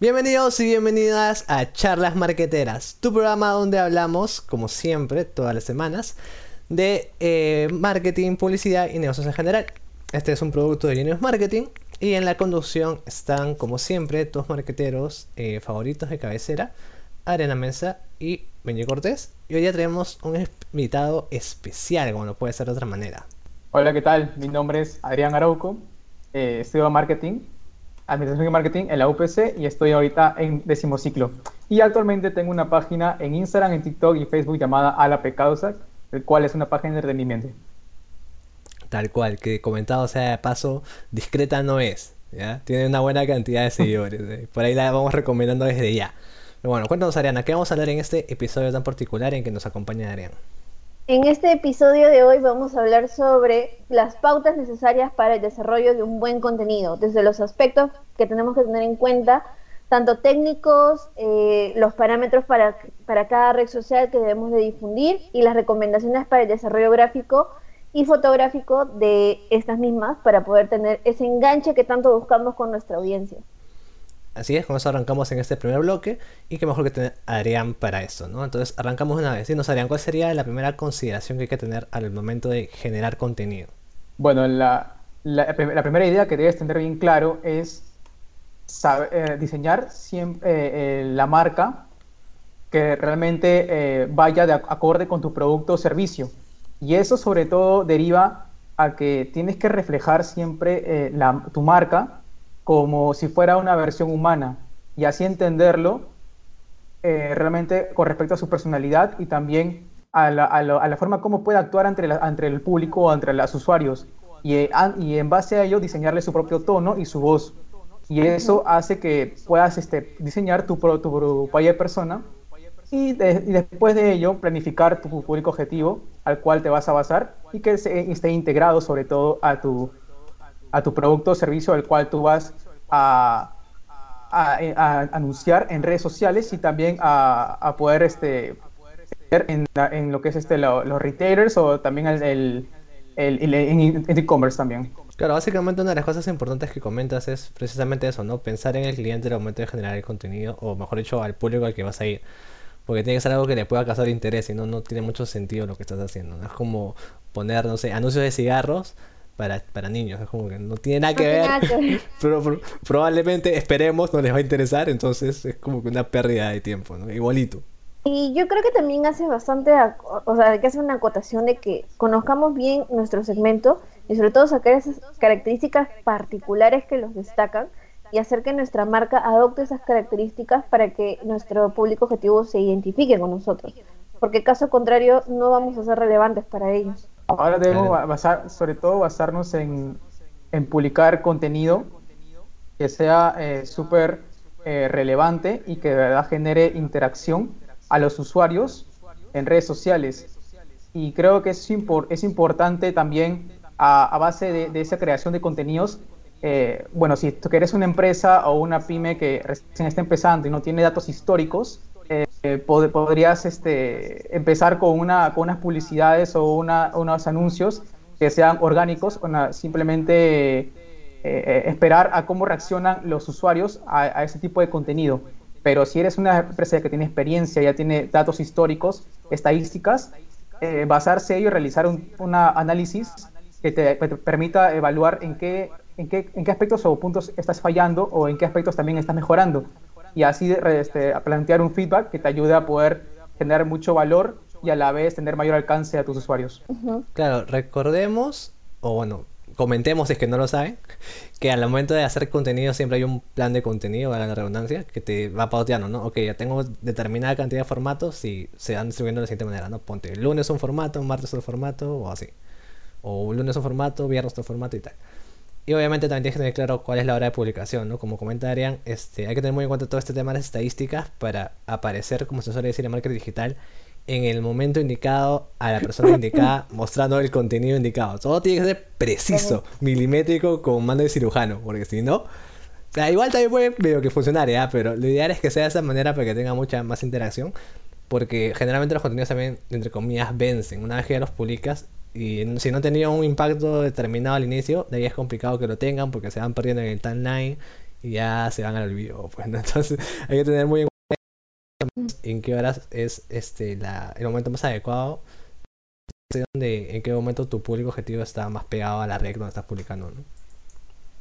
Bienvenidos y bienvenidas a Charlas Marqueteras, tu programa donde hablamos, como siempre, todas las semanas, de eh, marketing, publicidad y negocios en general. Este es un producto de Genius Marketing y en la conducción están, como siempre, tus marqueteros eh, favoritos de cabecera, Arena Mesa y Benji Cortés. Y hoy ya tenemos un invitado especial, como no puede ser de otra manera. Hola, ¿qué tal? Mi nombre es Adrián Arauco, eh, estudio marketing Administración y Marketing en la UPC y estoy ahorita en décimo ciclo. Y actualmente tengo una página en Instagram, en TikTok y Facebook llamada A la Pecausa, el cual es una página de entretenimiento. Tal cual, que comentado sea de paso, discreta no es, ¿ya? Tiene una buena cantidad de seguidores, ¿eh? por ahí la vamos recomendando desde ya. Pero bueno, cuéntanos Ariana, ¿qué vamos a hablar en este episodio tan particular en que nos acompaña Ariana? En este episodio de hoy vamos a hablar sobre las pautas necesarias para el desarrollo de un buen contenido, desde los aspectos que tenemos que tener en cuenta, tanto técnicos, eh, los parámetros para, para cada red social que debemos de difundir y las recomendaciones para el desarrollo gráfico y fotográfico de estas mismas para poder tener ese enganche que tanto buscamos con nuestra audiencia. Así es, con eso arrancamos en este primer bloque y qué mejor que tener Adrián para eso, ¿no? Entonces arrancamos una vez. Dinos, Adrián, ¿cuál sería la primera consideración que hay que tener al momento de generar contenido? Bueno, la, la, primera idea que debes tener bien claro es eh, diseñar siempre, eh, eh, la marca que realmente vaya de acorde con tu producto o servicio. Y eso sobre todo deriva a que tienes que reflejar siempre tu marca como si fuera una versión humana. Y así entenderlo eh, realmente con respecto a su personalidad y también a la, a la, forma como puede actuar entre, el público o entre los usuarios. Y, eh, y, en base a ello diseñarle su propio tono y su voz. Y eso hace que puedas este, diseñar tu, tu, tu persona. Y, después de ello planificar tu público objetivo al cual te vas a basar y que esté integrado sobre todo a tu, a tu producto o servicio al cual tú vas a, a, anunciar en redes sociales y también a, poder este, en, en, lo que es este, los retailers o también el, el, el e-commerce también. Claro, básicamente una de las cosas importantes que comentas es precisamente eso, ¿no? Pensar en el cliente al momento de generar el contenido, o mejor dicho, al público al que vas a ir. Porque tiene que ser algo que le pueda causar interés, y no, no tiene mucho sentido lo que estás haciendo. ¿no? Es como poner, no sé, anuncios de cigarros para, para niños. Es como que no tiene nada que ver. pero, probablemente, esperemos, no les va a interesar. Entonces es como que una pérdida de tiempo, ¿no? Igualito. Y yo creo que también hace bastante, o sea, hay que hacer una acotación de que conozcamos bien nuestro segmento y sobre todo sacar esas características particulares que los destacan y hacer que nuestra marca adopte esas características para que nuestro público objetivo se identifique con nosotros. Porque caso contrario no vamos a ser relevantes para ellos. Ahora debemos basar, sobre todo basarnos en, publicar contenido que sea eh, súper eh, relevante y que de verdad genere interacción a los usuarios en redes sociales. Y creo que es, es importante también a, base de, esa creación de contenidos, eh, bueno, si tú eres una empresa o una pyme que recién está empezando y no tiene datos históricos, eh, podrías este, empezar con, una, con unas publicidades o una, unos anuncios que sean orgánicos, simplemente eh, eh, esperar a cómo reaccionan los usuarios a, ese tipo de contenido. Pero si eres una empresa que tiene experiencia, ya tiene datos históricos, estadísticas, basarse y realizar un análisis que te, permita evaluar en qué, en, qué, en qué aspectos o puntos estás fallando o en qué aspectos también estás mejorando y así este, a plantear un feedback que te ayude a poder generar mucho valor y a la vez tener mayor alcance a tus usuarios. Claro, recordemos, o bueno, comentemos si es que no lo saben, que al momento de hacer contenido siempre hay un plan de contenido, para la redundancia, que te va pauteando, ¿no? Ok, ya tengo determinada cantidad de formatos y se van distribuyendo de la siguiente manera, ¿no? Ponte lunes un formato, martes otro formato o así. O lunes un formato, viernes otro formato y tal. Y obviamente también tienes que tener claro cuál es la hora de publicación, ¿no? Como comenta Arián, este, hay que tener muy en cuenta todo este tema de las estadísticas para aparecer, como se suele decir en marketing digital, en el momento indicado a la persona indicada, mostrando el contenido indicado. Todo tiene que ser preciso, milimétrico, como manda el cirujano, porque si no, igual también puede medio que funcionar, ¿ya? Pero lo ideal es que sea de esa manera para que tenga mucha más interacción, porque generalmente los contenidos también, entre comillas, vencen. Una vez que ya los publicas, y si no tenía un impacto determinado al inicio, de ahí es complicado que lo tengan porque se van perdiendo en el timeline y ya se van al olvido. Pues, ¿no? Entonces hay que tener muy en cuenta en qué horas es este la, el momento más adecuado, de en qué momento tu público objetivo está más pegado a la red donde estás publicando. ¿no?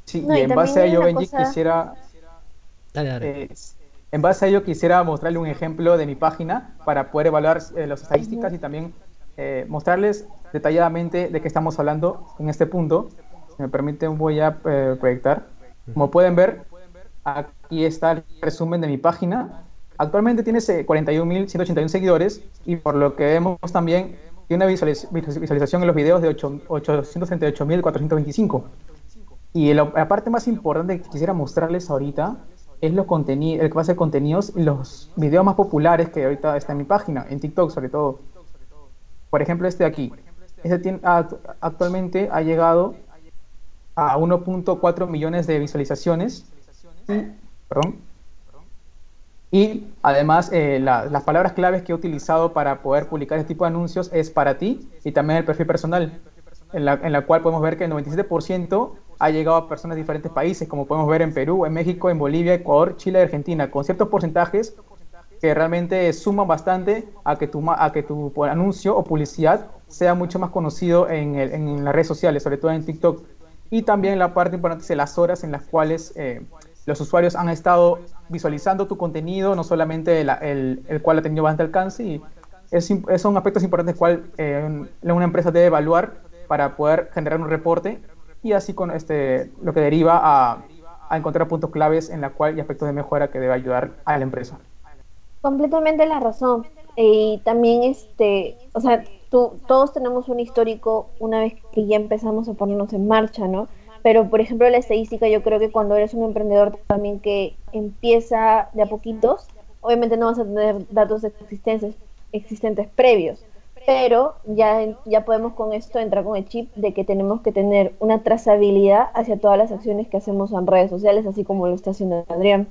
Sí, No, y y en base a ello, Benji, cosa- quisiera, Dale, dale. eh, en base a ello quisiera mostrarle un ejemplo de mi página para poder evaluar eh, las estadísticas y también eh, mostrarles detalladamente de qué estamos hablando en este punto. Si me permiten, voy a eh, proyectar. Como pueden ver, aquí está el resumen de mi página. Actualmente tiene eh, 41.181 seguidores y por lo que vemos también tiene una visualiz- visualización en los videos de 8 838.425. Y la, la parte más importante que quisiera mostrarles ahorita es los contenidos, el que va a ser contenidos y los videos más populares que ahorita está en mi página, en TikTok sobre todo. Por ejemplo, este de aquí. Este tiene- act- actualmente ha llegado a 1.4 millones de visualizaciones. Y, perdón. Y además, eh, la- las palabras claves que he utilizado para poder publicar este tipo de anuncios es para ti y también el perfil personal, en la, en la cual podemos ver que el 97% ha llegado a personas de diferentes países, como podemos ver en Perú, en México, en Bolivia, Ecuador, Chile y Argentina, con ciertos porcentajes que realmente suman bastante a que tu, a que tu anuncio o publicidad sea mucho más conocido en, el- en las redes sociales, sobre todo en TikTok. Y también la parte importante es las horas en las cuales eh, los usuarios han estado visualizando tu contenido, no solamente la- el, cual ha tenido bastante alcance. Y es, son aspectos importantes eh, un- una empresa debe evaluar para poder generar un reporte y así con este lo que deriva a, a encontrar puntos claves en la cual y aspectos de mejora que debe ayudar a la empresa. Completamente la razón. Y también, este, o sea, tú, todos tenemos un histórico una vez que ya empezamos a ponernos en marcha, ¿no? Pero, por ejemplo, la estadística, yo creo que cuando eres un emprendedor también que empieza de a poquitos, obviamente no vas a tener datos existentes, existentes previos, pero ya, ya podemos con esto entrar con el chip de que tenemos que tener una trazabilidad hacia todas las acciones que hacemos en redes sociales, así como lo está haciendo Adrián.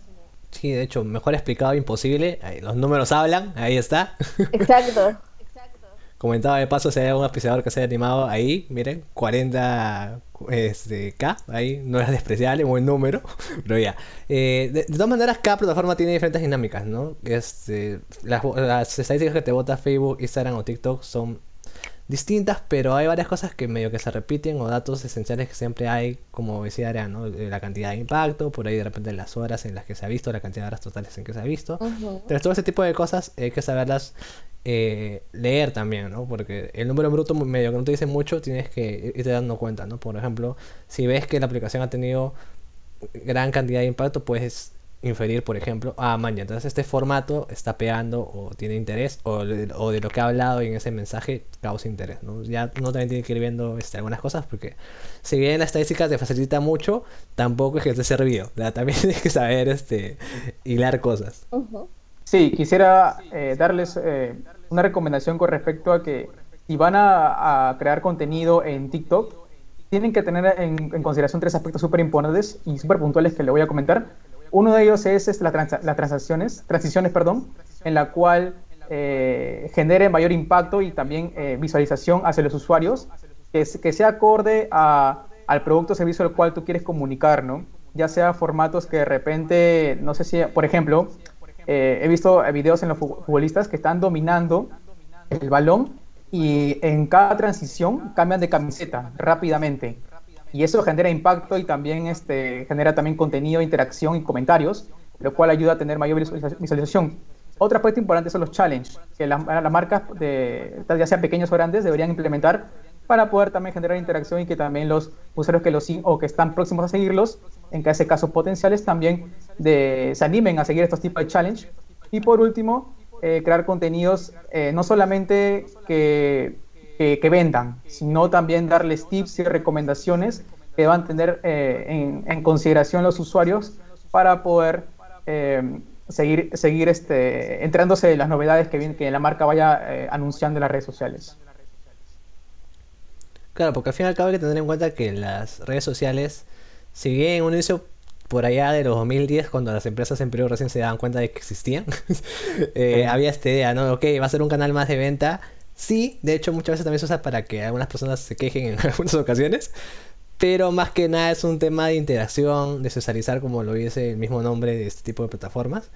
Sí, de hecho, mejor explicado imposible. Los números hablan, ahí está. Exacto. Comentaba de paso si hay algún auspiciador que se haya animado ahí, miren, 40 este, K, ahí no es despreciable, buen número, pero ya. Eh, de, de todas maneras, cada plataforma tiene diferentes dinámicas, ¿no? Este, las, las estadísticas que te vota Facebook, Instagram o TikTok son distintas, pero hay varias cosas que medio que se repiten o datos esenciales que siempre hay, como decía Arián, ¿no? Eh, La cantidad de impacto, por ahí de repente las horas en las que se ha visto, la cantidad de horas totales en que se ha visto. Entonces, todo ese tipo de cosas hay que saberlas eh, leer también, ¿no? Porque el número bruto medio que no te dice mucho, tienes que irte dando cuenta, ¿no? Por ejemplo, si ves que la aplicación ha tenido gran cantidad de impacto, puedes inferir, por ejemplo, ah, maña, entonces este formato está pegando o tiene interés o, de- o de lo que ha hablado en ese mensaje causa interés, ¿no? Ya uno también tiene que ir viendo este, algunas cosas porque si bien la estadística te facilita mucho, tampoco es que esté servido, o sea, también tienes que saber este, hilar cosas. Ujú. Sí, quisiera eh, darles eh, una recomendación con respecto a que si van a, crear contenido en TikTok, tienen que tener en, consideración tres aspectos súper importantes y súper puntuales que le voy a comentar. Uno de ellos es, la transa- las transacciones, transiciones, perdón, en la cual eh, genere mayor impacto y también eh, visualización hacia los usuarios, que, que sea acorde a- al producto o servicio al cual tú quieres comunicar, ¿no? Ya sea formatos que de repente, no sé si, por ejemplo, eh, he visto videos en los fu- futbolistas que están dominando el balón y en cada transición cambian de camiseta rápidamente. Y eso genera impacto y también este, genera también contenido, interacción y comentarios, lo cual ayuda a tener mayor visualiza- visualización. Otro aspecto importante son los challenges, que las las marcas, ya sean pequeños o grandes, deberían implementar para poder también generar interacción y que también los usuarios que los o que están próximos a seguirlos, en ese caso potenciales, también de, se animen a seguir estos tipos de challenge. Y por último, eh, crear contenidos eh, no solamente que, vendan, sino también darles tips y recomendaciones que van a tener eh, en, consideración los usuarios para poder eh, seguir, seguir este, entrándose en las novedades que, viene, que la marca vaya eh, anunciando en las redes sociales. Claro, porque al fin y al cabo hay que tener en cuenta que las redes sociales, si bien en un inicio por allá de los 2010, cuando las empresas en Perú recién se daban cuenta de que existían, eh, había esta idea, ¿no? Ok, va a ser un canal más de venta. Sí, de hecho muchas veces también se usa para que algunas personas se quejen en algunas ocasiones, pero más que nada es un tema de interacción, de socializar como lo dice el mismo nombre de este tipo de plataformas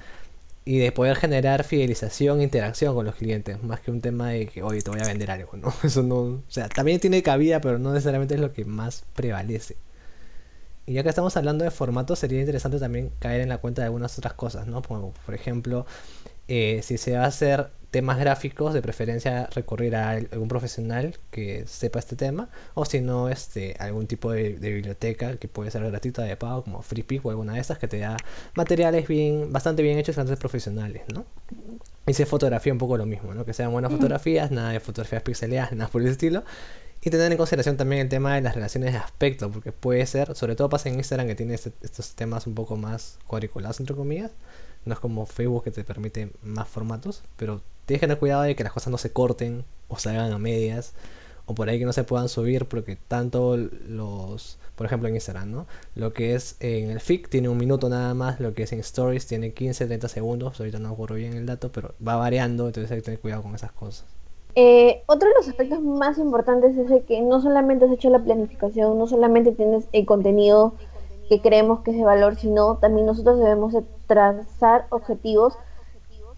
y de poder generar fidelización e interacción con los clientes, más que un tema de que, oye, te voy a vender algo, ¿no? Eso no, o sea, también tiene cabida, pero no necesariamente es lo que más prevalece. Y ya que estamos hablando de formatos, sería interesante también caer en la cuenta de algunas otras cosas, ¿no? Como, por ejemplo, eh, si se va a hacer temas gráficos, de preferencia recurrir a algún profesional que sepa este tema, o si no, este, algún tipo de, biblioteca que puede ser gratuita de pago, como FreePic o alguna de estas, que te da materiales bien, bastante bien hechos, bastante profesionales, ¿no? Y si fotografía un poco lo mismo, ¿no? Que sean buenas fotografías, nada de fotografías pixeladas, nada por el estilo. Y tener en consideración también el tema de las relaciones de aspecto, porque puede ser, sobre todo pasa en Instagram que tiene este, estos temas un poco más cuadriculados, entre comillas. No es como Facebook que te permite más formatos, pero tienes que tener cuidado de que las cosas no se corten o se hagan a medias o por ahí que no se puedan subir porque tanto los, por ejemplo en Instagram, ¿no? Lo que es en el FIC tiene un minuto nada más, lo que es en Stories tiene 15, 30 segundos, ahorita no ocurre bien el dato, pero va variando, entonces hay que tener cuidado con esas cosas. Eh, otro de los aspectos más importantes es el que no solamente has hecho la planificación, no solamente tienes el contenido que creemos que es de valor, sino también nosotros debemos trazar objetivos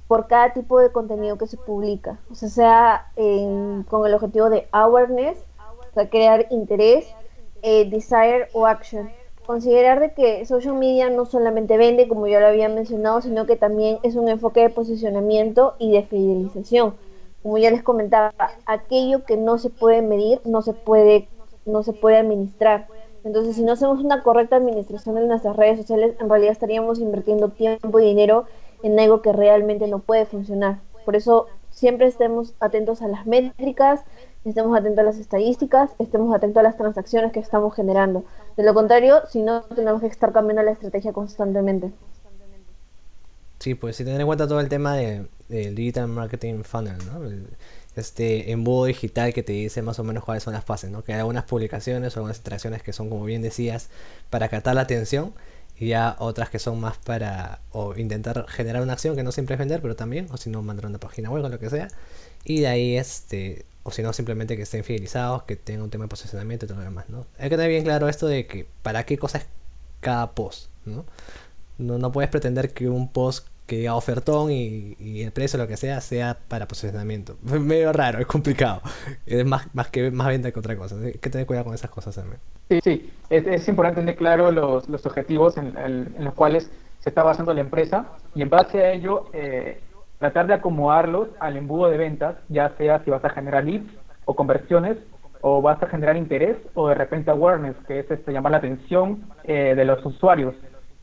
por cada tipo de contenido que se publica. O sea, sea con el objetivo de awareness, o sea, crear interés, eh, desire o action. Considerar de que social media no solamente vende, como ya lo había mencionado, sino que también es un enfoque de posicionamiento y de fidelización. Como ya les comentaba, aquello que no se puede medir no se puede, no se puede administrar. Entonces, si no hacemos una correcta administración en nuestras redes sociales, en realidad estaríamos invirtiendo tiempo y dinero en algo que realmente no puede funcionar. Por eso siempre estemos atentos a las métricas, estemos atentos a las estadísticas, estemos atentos a las transacciones que estamos generando. De lo contrario, si no, tenemos que estar cambiando la estrategia constantemente. Sí, pues si tener en cuenta todo el tema del Digital Marketing Funnel, ¿no? Este embudo digital que te dice más o menos cuáles son las fases, ¿no? Que hay algunas publicaciones o algunas interacciones que son, como bien decías, para captar la atención y ya otras que son más para o intentar generar una acción que no siempre es vender, pero también, o si no, mandar una página web o lo que sea. Y de ahí, este, o si no, simplemente que estén fidelizados, que tengan un tema de posicionamiento y todo lo demás, ¿no? Hay que tener bien claro esto de que para qué cosa es cada post, ¿no? No, no puedes pretender que un post que diga ofertón y, y, el precio, lo que sea, sea para posicionamiento. Es medio raro, es complicado. Es más, más que más venta que otra cosa. Hay que tener cuidado con esas cosas también. Sí, sí. Es, es importante tener claro los, los objetivos en, en, los cuales se está basando la empresa y en base a ello eh, tratar de acomodarlos al embudo de ventas, ya sea si vas a generar leads o conversiones o vas a generar interés o de repente awareness, que es este, llamar la atención eh, de los usuarios.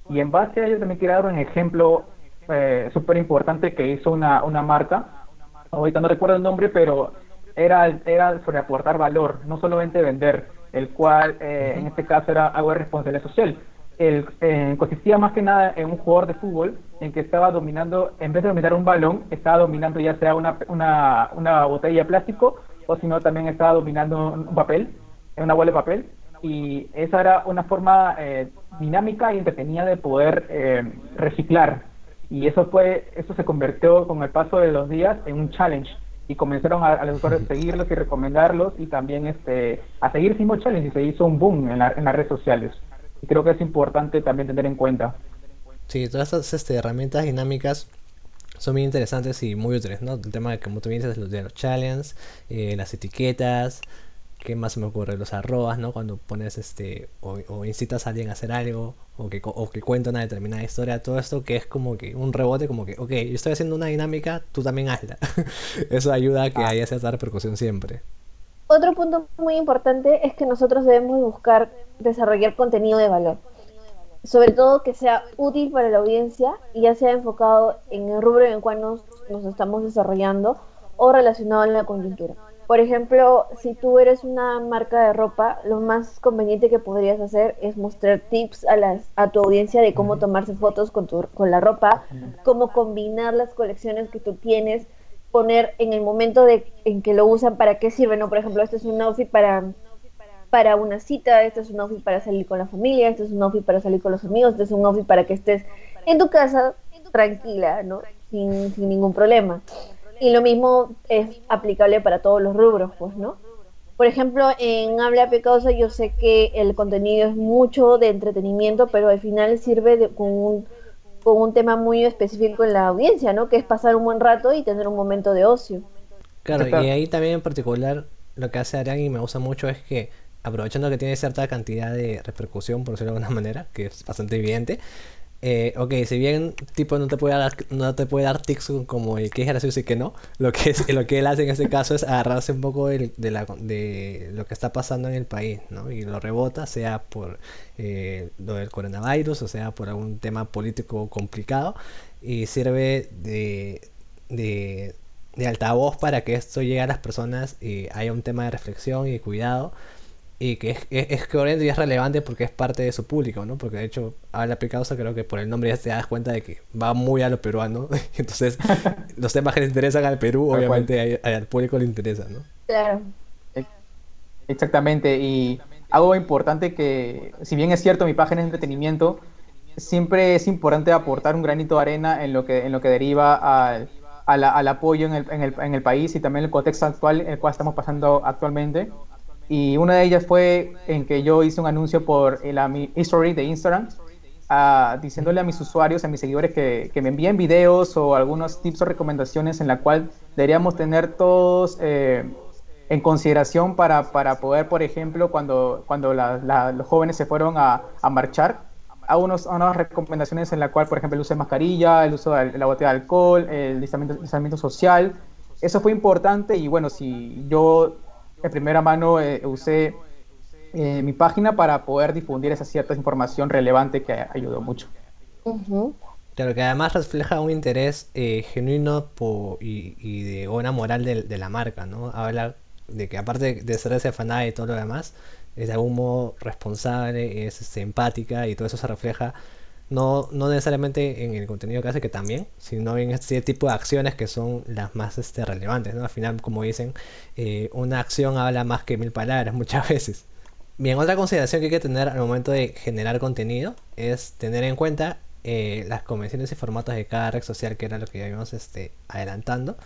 Y en base a ello también quiero dar un ejemplo eh, súper importante que hizo una, una marca, ahorita no recuerdo el nombre, pero era, era sobre aportar valor, no solamente vender, el cual eh, en este caso era algo de responsabilidad social. El, eh, consistía más que nada en un jugador de fútbol en que estaba dominando, en vez de dominar un balón, estaba dominando ya sea una, una, una botella de plástico o si no también estaba dominando un papel, una bola de papel. Y esa era una forma eh, dinámica y entretenida de poder eh, reciclar y eso fue eso se convirtió con el paso de los días en un challenge. Y comenzaron a, los usuarios a seguirlos y recomendarlos y también este a seguir Simo Challenge. Y se hizo un boom en, en las redes sociales. Y creo que es importante también tener en cuenta. Sí todas estas este, herramientas dinámicas son muy interesantes y muy útiles, ¿no? El tema de, como tú dices, de los challenges, eh, las etiquetas, ¿Qué más me ocurre? Los arrobas, ¿no? Cuando pones este, o, incitas a alguien a hacer algo, o que, o que cuenta una determinada historia, todo esto que es como que un rebote, como que, ok, yo estoy haciendo una dinámica, tú también hazla. Eso ayuda a que ah. haya cierta repercusión siempre. Otro punto muy importante es que nosotros debemos buscar desarrollar contenido de valor. Sobre todo que sea útil para la audiencia y ya sea enfocado en el rubro en el cual nos, nos estamos desarrollando o relacionado a la coyuntura. Por ejemplo, si tú eres una marca de ropa, lo más conveniente que podrías hacer es mostrar tips a, las, a tu audiencia de cómo tomarse fotos con, tu, con la ropa, cómo combinar las colecciones que tú tienes, poner en el momento de, en que lo usan para qué sirve, ¿no? Por ejemplo, este es un outfit para, para una cita, este es un outfit para salir con la familia, este es un outfit para salir con los amigos, este es un outfit para que estés en tu casa tranquila, ¿no? Sin, sin ningún problema. Y lo mismo es aplicable para todos los rubros, pues, ¿no? por ejemplo, en Habla Pecausa yo sé que el contenido es mucho de entretenimiento, pero al final sirve de, con, un, con un tema muy específico en la audiencia, ¿no? Que es pasar un buen rato y tener un momento de ocio. Claro, y ahí también en particular lo que hace Ariane y me gusta mucho es que aprovechando que tiene cierta cantidad de repercusión, por decirlo de alguna manera, que es bastante evidente, eh, ok, si bien tipo no te puede dar, no te puede dar tics como el que es gracioso y que no, lo que, es, lo que él hace en este caso es agarrarse un poco de, la, de lo que está pasando en el país, ¿no? Y lo rebota, sea por eh, lo del coronavirus, o sea por algún tema político complicado, y sirve de, de, de altavoz para que esto llegue a las personas y haya un tema de reflexión y cuidado y que es, es, coherente y es relevante porque es parte de su público, ¿no? Porque de hecho, habla Picausa creo que por el nombre ya te das cuenta de que va muy a lo peruano, entonces los temas que le interesan al Perú, obviamente al público le interesan, ¿no? Claro. Exactamente, y algo importante que, si bien es cierto, mi página es entretenimiento, siempre es importante aportar un granito de arena en lo que, en lo que deriva al, al apoyo en el, en, el, en el país y también el contexto actual en el cual estamos pasando actualmente y una de ellas fue en que yo hice un anuncio por la mi history de Instagram, diciéndole a mis usuarios, a mis seguidores que, que, me envíen videos o algunos tips o recomendaciones en la cual deberíamos tener todos eh, en consideración para, para, poder, por ejemplo, cuando, cuando la, los jóvenes se fueron a, a marchar, a, unos, a unas recomendaciones en la cual, por ejemplo, el uso de mascarilla, el uso de la botella de alcohol, el distanciamiento social. Eso fue importante y bueno, si yo de primera mano eh, usé eh, mi página para poder difundir esa cierta información relevante que ayudó mucho. Claro, que además refleja un interés eh, genuino y, de buena moral de, la marca, ¿no? Habla de que aparte de ser desafanada y todo lo demás, es de algún modo responsable, es, es empática y todo eso se refleja no, no necesariamente en el contenido que hace, que también, sino en este tipo de acciones que son las más este, relevantes. ¿no? Al final, como dicen, eh, una acción habla más que mil palabras muchas veces. Bien, otra consideración que hay que tener al momento de generar contenido es tener en cuenta eh, las convenciones y formatos de cada red social, que era lo que ya íbamos este, adelantando,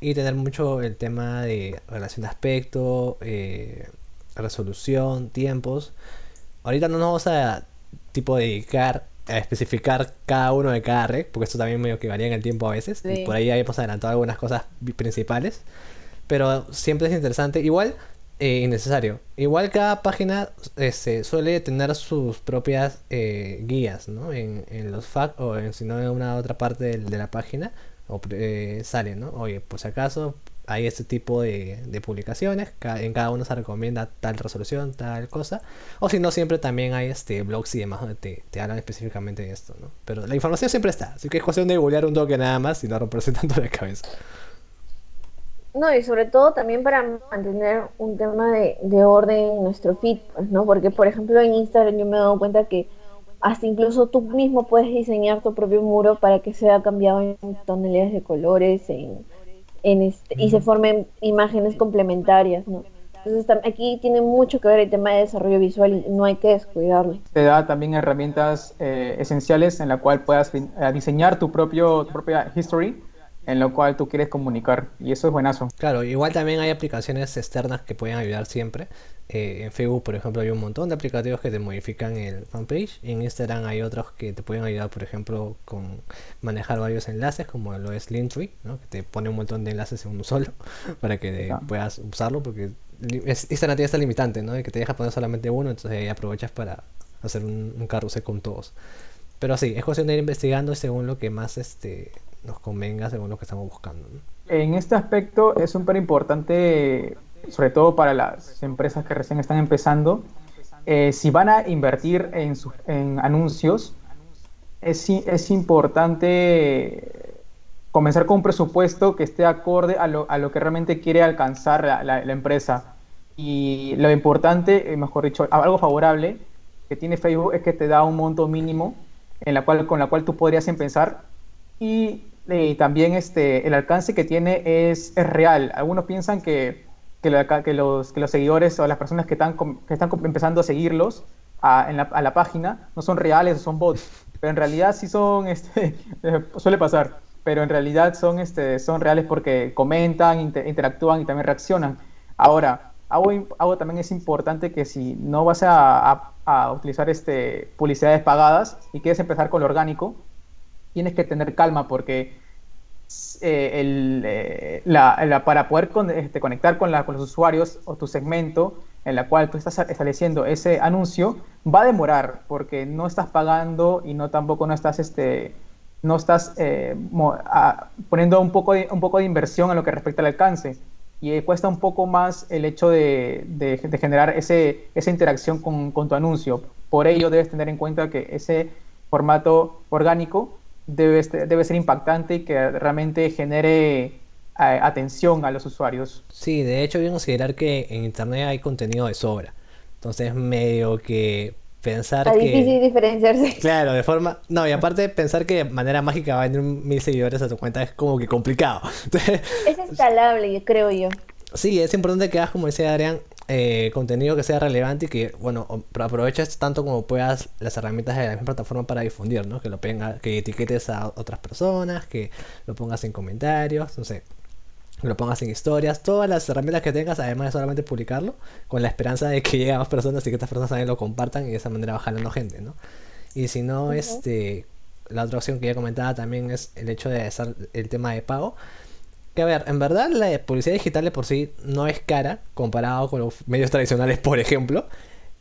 y tener mucho el tema de relación de aspecto, eh, resolución, tiempos. Ahorita no nos vamos a tipo dedicar especificar cada uno de cada red, porque esto también medio que varía en el tiempo a veces. Y por ahí hemos adelantado algunas cosas principales. Pero siempre es interesante. Igual, eh, innecesario. Igual cada página este, suele tener sus propias eh, guías, ¿no? En, en los facts o en, si no en una otra parte de, la página o, eh, sale, ¿no? Oye, por si acaso hay este tipo de, publicaciones, en cada uno se recomienda tal resolución, tal cosa, o si no, siempre también hay este blogs y demás donde te, hablan específicamente de esto, ¿no? Pero la información siempre está, así que es cuestión de googlear un toque nada más y no romperse tanto la cabeza. No, y sobre todo también para mantener un tema de, orden en nuestro feed, pues, ¿no? Porque, por ejemplo, en Instagram yo me he dado cuenta que hasta incluso tú mismo puedes diseñar tu propio muro para que sea cambiado en tonalidades de colores, en este, y se formen imágenes complementarias, ¿no? Entonces aquí tiene mucho que ver el tema de desarrollo visual y no hay que descuidarlo. Te da también herramientas eh, esenciales en la cual puedas eh, diseñar tu, propio, tu propia history en lo cual tú quieres comunicar y eso es buenazo. Claro, igual también hay aplicaciones externas que pueden ayudar siempre. Eh, en Facebook, por ejemplo, hay un montón de aplicativos que te modifican el fanpage. En Instagram hay otros que te pueden ayudar, por ejemplo, con manejar varios enlaces, como lo es Linktree, ¿no? que te pone un montón de enlaces en uno solo para que puedas usarlo, porque Instagram tiene esta limitante, ¿no? de que te deja poner solamente uno, entonces ahí aprovechas para hacer un, un carrusel con todos. Pero sí, es cuestión de ir investigando según lo que más este, nos convenga, según lo que estamos buscando. En este aspecto es súper importante sobre todo para las empresas que recién están empezando, eh, si van a invertir en, en anuncios, es, es, importante comenzar con un presupuesto que esté acorde a lo, a lo que realmente quiere alcanzar la, la, empresa. Y lo importante, eh, mejor dicho, algo favorable que tiene Facebook es que te da un monto mínimo en la cual, con la cual tú podrías empezar y, y también este, el alcance que tiene es, es real. Algunos piensan que que, los, que los seguidores o las personas que están, que están empezando a seguirlos a, en la, a la página no son reales o son bots, pero en realidad sí son, este, suele pasar, pero en realidad son, este, son reales porque comentan, interactúan y también reaccionan. Ahora, algo, también es importante que si no vas a, utilizar este, publicidades pagadas y quieres empezar con lo orgánico, tienes que tener calma porque eh, eh, la, para poder este, conectar con, con, los usuarios o tu segmento en la cual tú estás estableciendo ese anuncio, va a demorar porque no estás pagando y no tampoco no estás este, no estás eh, poniendo un poco, de, un poco de inversión en lo que respecta al alcance y cuesta un poco más el hecho de, generar ese, esa interacción con, con, tu anuncio. Por ello debes tener en cuenta que ese formato orgánico debe, debe ser impactante y que realmente genere eh, atención a los usuarios. Sí, de hecho, hay que considerar que en Internet hay contenido de sobra. Entonces, medio que pensar Está difícil diferenciarse. Claro, de forma... No, y aparte pensar que de manera mágica va a venir mil seguidores a tu cuenta es como que complicado. Es escalable, creo yo. Sí, es importante que hagas, como decía Adrián, eh, contenido que sea relevante y que, bueno, aproveches tanto como puedas las herramientas de la misma plataforma para difundir, ¿no? Que lo ponga, que etiquetes a otras personas, que lo pongas en comentarios, no sé lo pongas en historias, todas las herramientas que tengas, además de solamente publicarlo, con la esperanza de que llegue a más personas y que estas personas también lo compartan y de esa manera va jalando gente, ¿no? Y si no, este, la otra opción que ya comentaba también es el hecho de hacer el tema de pago. Que a ver, en verdad la publicidad digital de por sí no es cara comparado con los medios tradicionales, por ejemplo.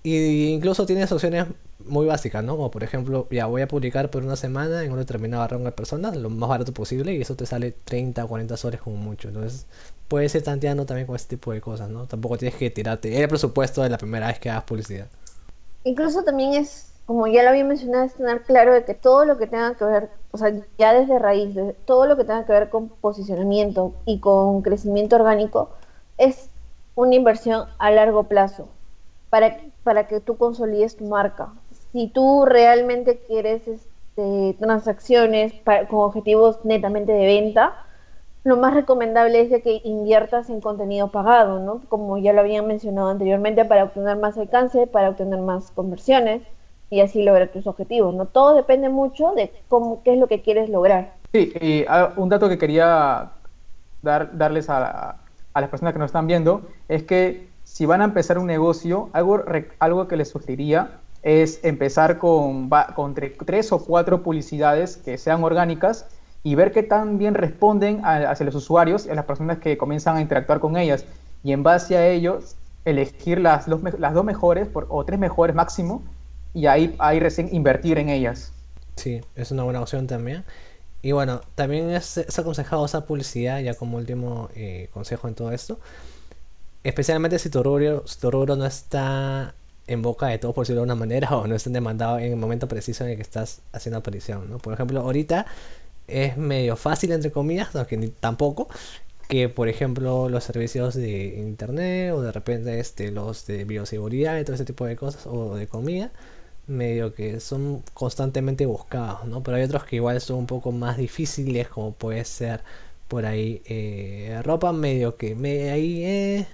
Y incluso tienes opciones muy básicas, ¿no? Como por ejemplo, ya voy a publicar por una semana en un determinado rango de personas, lo más barato posible, y eso te sale 30 o 40 soles como mucho. Entonces, puedes ir tanteando también con este tipo de cosas, ¿no? Tampoco tienes que tirarte el presupuesto de la primera vez que hagas publicidad. Incluso también es, como ya lo había mencionado, es tener claro de que todo lo que tenga que ver, o sea, ya desde raíz, todo lo que tenga que ver con posicionamiento y con crecimiento orgánico, es una inversión a largo plazo para, para que tú consolides tu marca si tú realmente quieres este, transacciones con objetivos netamente de venta, lo más recomendable es que inviertas en contenido pagado, ¿no? Como ya lo habían mencionado anteriormente, para obtener más alcance, para obtener más conversiones y así lograr tus objetivos, ¿no? Todo depende mucho de cómo, qué es lo que quieres lograr. Sí, y ah, un dato que quería dar, darles a, a, las personas que nos están viendo es que si van a empezar un negocio, algo, algo que les sugeriría es empezar con, con tres o cuatro publicidades que sean orgánicas y ver qué tan bien responden hacia los usuarios y a las personas que comienzan a interactuar con ellas. Y en base a ello, elegir las dos, las dos mejores o tres mejores máximo y ahí, ahí recién invertir en ellas. Sí, es una buena opción también. Y bueno, también es, aconsejado esa publicidad ya como último eh, consejo en todo esto. Especialmente si tu si tu rubro no está en boca de todos, por decirlo de una manera, o no estén demandados en el momento preciso en el que estás haciendo aparición, ¿no? Por ejemplo, ahorita es medio fácil, entre comillas, aunque ni, tampoco, que por ejemplo los servicios de internet o de repente este, los de bioseguridad y todo ese tipo de cosas, o de comida, medio que son constantemente buscados, ¿no? Pero hay otros que igual son un poco más difíciles, como puede ser por ahí eh, ropa medio que me, ahí eh,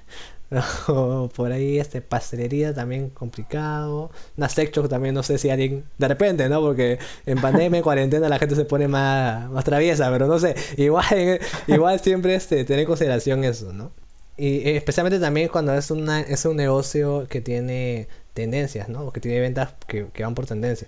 por ahí este pastelería también complicado. Una sex también no sé si alguien de repente, ¿no? Porque en pandemia, en cuarentena la gente se pone más, más traviesa, pero no sé, igual igual siempre este tener en consideración eso, ¿no? Y especialmente también cuando es una es un negocio que tiene tendencias, ¿no? que tiene ventas que, que van por tendencia.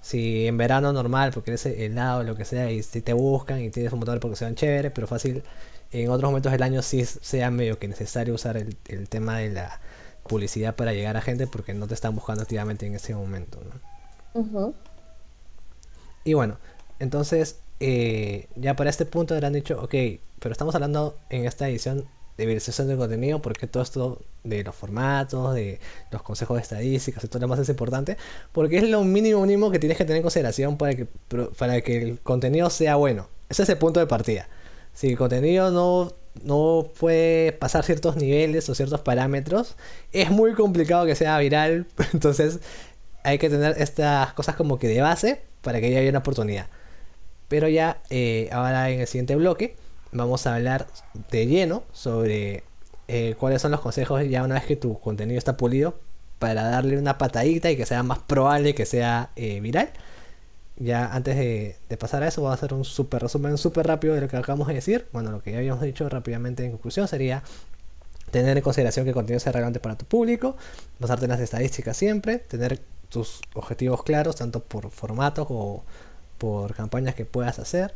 Si en verano normal, porque eres helado o lo que sea, y si te buscan y tienes un motor porque sean chéveres, pero fácil en otros momentos del año sí sea medio que necesario usar el, tema de la publicidad para llegar a gente porque no te están buscando activamente en ese momento. Y bueno, entonces eh, ya para este punto han dicho, ok, pero estamos hablando en esta edición de visualización de contenido porque todo esto de los formatos, de los consejos de estadísticas y lo demás es importante porque es lo mínimo mínimo que tienes que tener en consideración para que, para que el contenido sea bueno. Ese es el punto de partida si el contenido no, no puede pasar ciertos niveles o ciertos parámetros, es muy complicado que sea viral. Entonces hay que tener estas cosas como que de base para que haya una oportunidad. Pero ya eh, ahora en el siguiente bloque vamos a hablar de lleno sobre eh, cuáles son los consejos ya una vez que tu contenido está pulido para darle una patadita y que sea más probable que sea eh, viral ya antes de, pasar a eso, voy a hacer un super resumen súper rápido de lo que acabamos de decir. Bueno, lo que ya habíamos dicho rápidamente en conclusión sería tener en consideración que el contenido sea relevante para tu público, basarte en las estadísticas siempre, tener tus objetivos claros, tanto por formatos o por campañas que puedas hacer,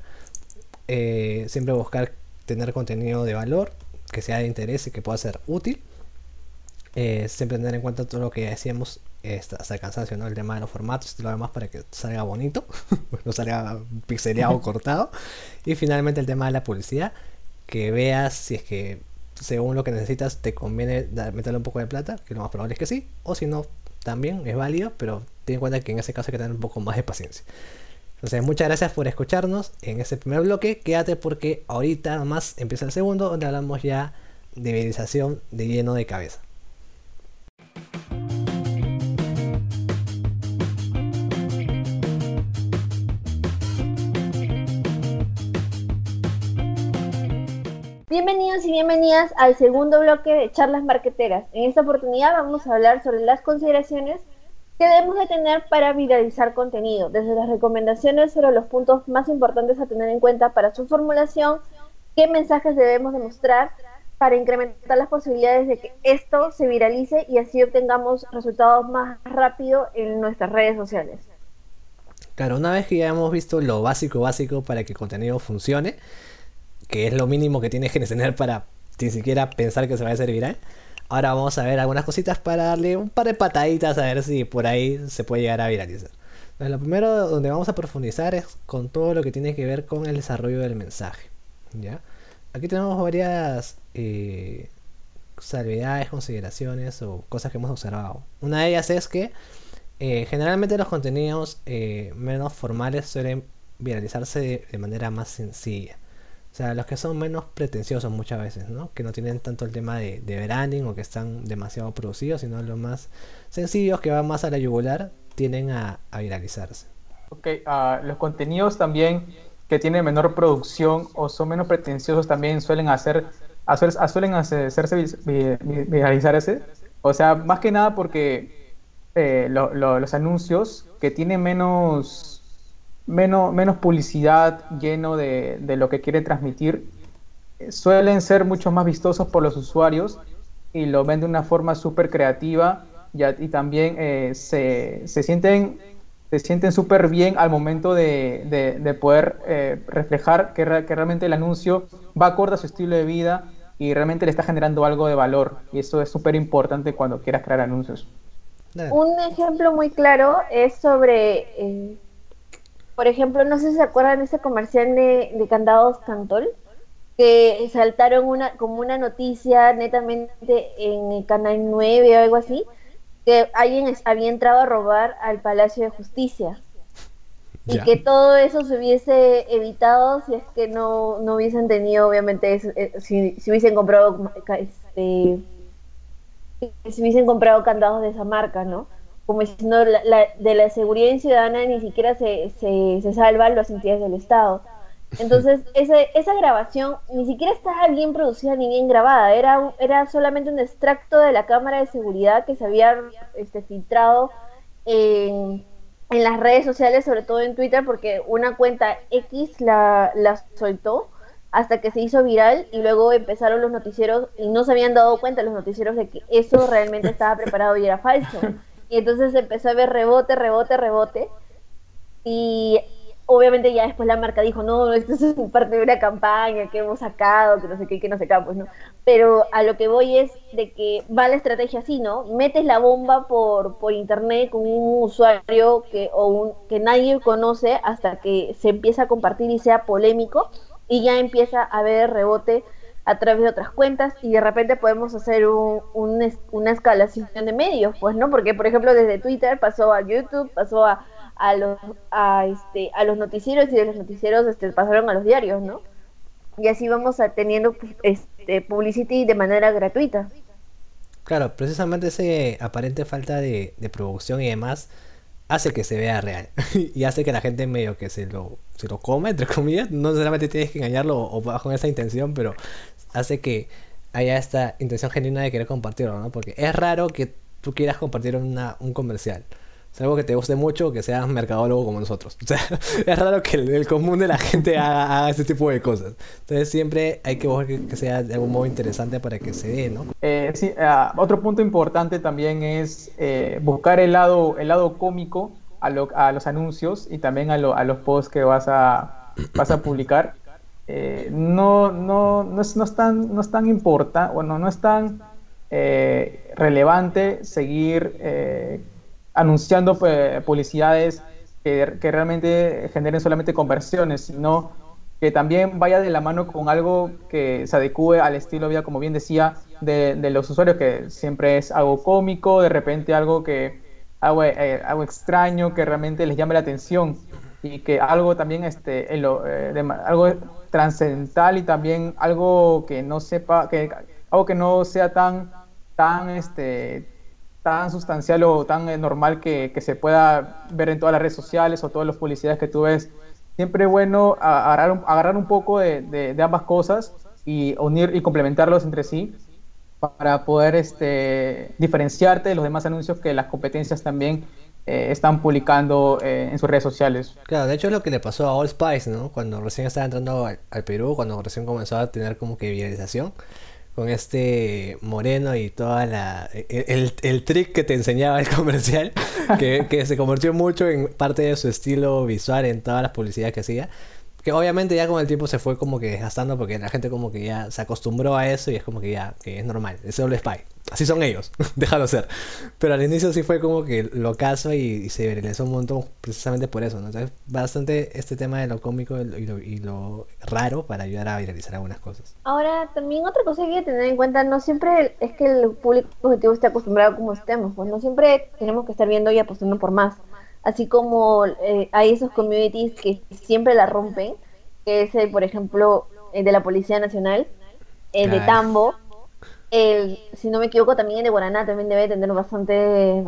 eh, siempre buscar tener contenido de valor, que sea de interés y que pueda ser útil. Eh, siempre tener en cuenta todo lo que decíamos hasta el cansancio, ¿no? El tema de los formatos y lo demás para que salga bonito, no salga pixeleado o cortado. Y finalmente el tema de la publicidad, que veas si es que según lo que necesitas te conviene meterle un poco de plata, que lo más probable es que sí, o si no, también es válido, pero ten en cuenta que en ese caso hay que tener un poco más de paciencia. Entonces, muchas gracias por escucharnos en ese primer bloque. Quédate porque ahorita nomás empieza el segundo, donde hablamos ya de viralización de lleno de cabeza. Bienvenidos y bienvenidas al segundo bloque de charlas marqueteras. En esta oportunidad vamos a hablar sobre las consideraciones que debemos de tener para viralizar contenido, desde las recomendaciones sobre los puntos más importantes a tener en cuenta para su formulación, qué mensajes debemos demostrar para incrementar las posibilidades de que esto se viralice y así obtengamos resultados más rápido en nuestras redes sociales. Claro, una vez que ya hemos visto lo básico básico para que el contenido funcione, que es lo mínimo que tienes que tener para ni siquiera pensar que se va a hacer viral. Ahora vamos a ver algunas cositas para darle un par de pataditas a ver si por ahí se puede llegar a viralizar. lo primero donde vamos a profundizar es con todo lo que tiene que ver con el desarrollo del mensaje. ¿ya? Aquí tenemos varias eh, salvedades, consideraciones o cosas que hemos observado. Una de ellas es que eh, generalmente los contenidos eh, menos formales suelen viralizarse de manera más sencilla. O sea, los que son menos pretenciosos muchas veces, ¿no? Que no tienen tanto el tema de, branding o que están demasiado producidos, sino los más sencillos que van más a la yugular, tienden a, viralizarse. Ok, ah, los contenidos también que tienen menor producción o son menos pretenciosos también suelen hacer, suelen hacerse viralizarse. O sea, más que nada porque eh, los anuncios que tienen menos menos, menos publicidad, lleno de, lo que quiere transmitir, eh, suelen ser mucho más vistosos por los usuarios y lo ven de una forma súper creativa y, también eh, se, sienten se sienten súper bien al momento de, poder eh, reflejar que, realmente el anuncio va acorde a su estilo de vida y realmente le está generando algo de valor. Y eso es súper importante cuando quieras crear anuncios. Un ejemplo muy claro es sobre por ejemplo, no sé si se acuerdan de ese comercial de, candados Cantol, que saltaron una como una noticia netamente en el Canal 9 o algo así, que alguien había entrado a robar al Palacio de Justicia. Y que todo eso se hubiese evitado si es que no, no hubiesen tenido, obviamente, eh, si, si, hubiesen comprado este, si hubiesen comprado candados de esa marca, ¿no? Como diciendo, la, de la seguridad ciudadana ni siquiera se, se, se salvan las entidades del Estado. Entonces, ese, esa grabación ni siquiera estaba bien producida ni bien grabada, era, era solamente un extracto de la cámara de seguridad que se había este, filtrado en, en, las redes sociales, sobre todo en Twitter, porque una cuenta X la, la soltó hasta que se hizo viral y luego empezaron los noticieros y no se habían dado cuenta los noticieros de que eso realmente estaba preparado y era falso. Y entonces empezó a ver rebote, rebote, rebote. Y obviamente ya después la marca dijo, no, esto es parte de una campaña que hemos sacado, que no sé qué, que no sé qué, pues no. Pero a lo que voy es de que va la estrategia así, ¿no? Metes la bomba por, por internet con un usuario que, o un, que nadie conoce hasta que se empieza a compartir y sea polémico y ya empieza a haber rebote a través de otras cuentas y de repente podemos hacer un, una escalación de medios, pues, ¿no? Porque, por ejemplo, desde Twitter pasó a YouTube, pasó a, a, los, a, este, a los noticieros y de los noticieros este, pasaron a los diarios, ¿no? Y así vamos a teniendo este, publicity de manera gratuita. Claro, precisamente ese aparente falta de, producción y demás hace que se vea real y hace que la gente medio que se lo, se lo come, entre comillas. No necesariamente tienes que engañarlo o, bajo esa intención, pero hace que haya esta intención genuina de querer compartirlo, ¿no? Porque es raro que tú quieras compartir un comercial. Es algo que te guste mucho que seas mercadólogo como nosotros. Es raro que el, común de la gente haga, ese tipo de cosas. Entonces siempre hay que buscar que, sea de algún modo interesante para que se dé, ¿no? Eh, sí, uh, otro punto importante también es eh, buscar el lado, el lado cómico a, lo, a los anuncios y también a, a los posts que vas a, vas a publicar. Eh, no, no, no, es, no, es tan, no es tan importante, bueno, no es tan eh, relevante seguir eh, anunciando pues, publicidades que, que, realmente generen solamente conversiones, sino que también vaya de la mano con algo que se adecue al estilo vida, como bien decía, de, de, los usuarios, que siempre es algo cómico, de repente algo que algo, eh, algo extraño que realmente les llame la atención y que algo también este, eh, algo trascendental y también algo que no sepa, que algo que no sea tan, tan, este, tan sustancial o tan eh, normal que, que, se pueda ver en todas las redes sociales o todas las publicidades que tú ves. Siempre es bueno agarrar un, agarrar un poco de, de, de ambas cosas y unir y complementarlos entre sí para poder este, diferenciarte de los demás anuncios que las competencias también eh, están publicando eh, en sus redes sociales. Claro, de hecho es lo que le pasó a All Spice, ¿no? Cuando recién estaba entrando al, Perú, cuando recién comenzó a tener como que viralización con este moreno y toda la el, el, el, trick que te enseñaba el comercial que, que, se convirtió mucho en parte de su estilo visual en todas las publicidades que hacía que obviamente ya con el tiempo se fue como que desgastando porque la gente como que ya se acostumbró a eso y es como que ya que es normal, es solo spy. Así son ellos, déjalo ser. Pero al inicio sí fue como que lo caso y, y, se viralizó un montón precisamente por eso, ¿no? Entonces, bastante este tema de lo cómico y lo, y lo, raro para ayudar a viralizar algunas cosas. Ahora, también otra cosa que hay que tener en cuenta, no siempre es que el público objetivo esté acostumbrado como estemos, pues no siempre tenemos que estar viendo y apostando por más así como eh, hay esos communities que siempre la rompen, que es, el, por ejemplo, el de la Policía Nacional, el de Tambo, el, si no me equivoco, también el de Guaraná también debe tener bastante,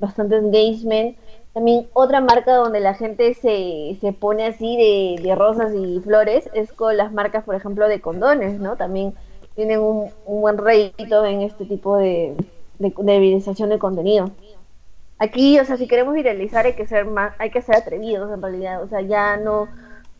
bastante engagement. También otra marca donde la gente se, se pone así de, de, rosas y flores es con las marcas, por ejemplo, de condones, ¿no? También tienen un, un buen rédito en este tipo de, de, de viralización de contenido aquí, o sea, si queremos viralizar hay que ser más, hay que ser atrevidos en realidad, o sea, ya no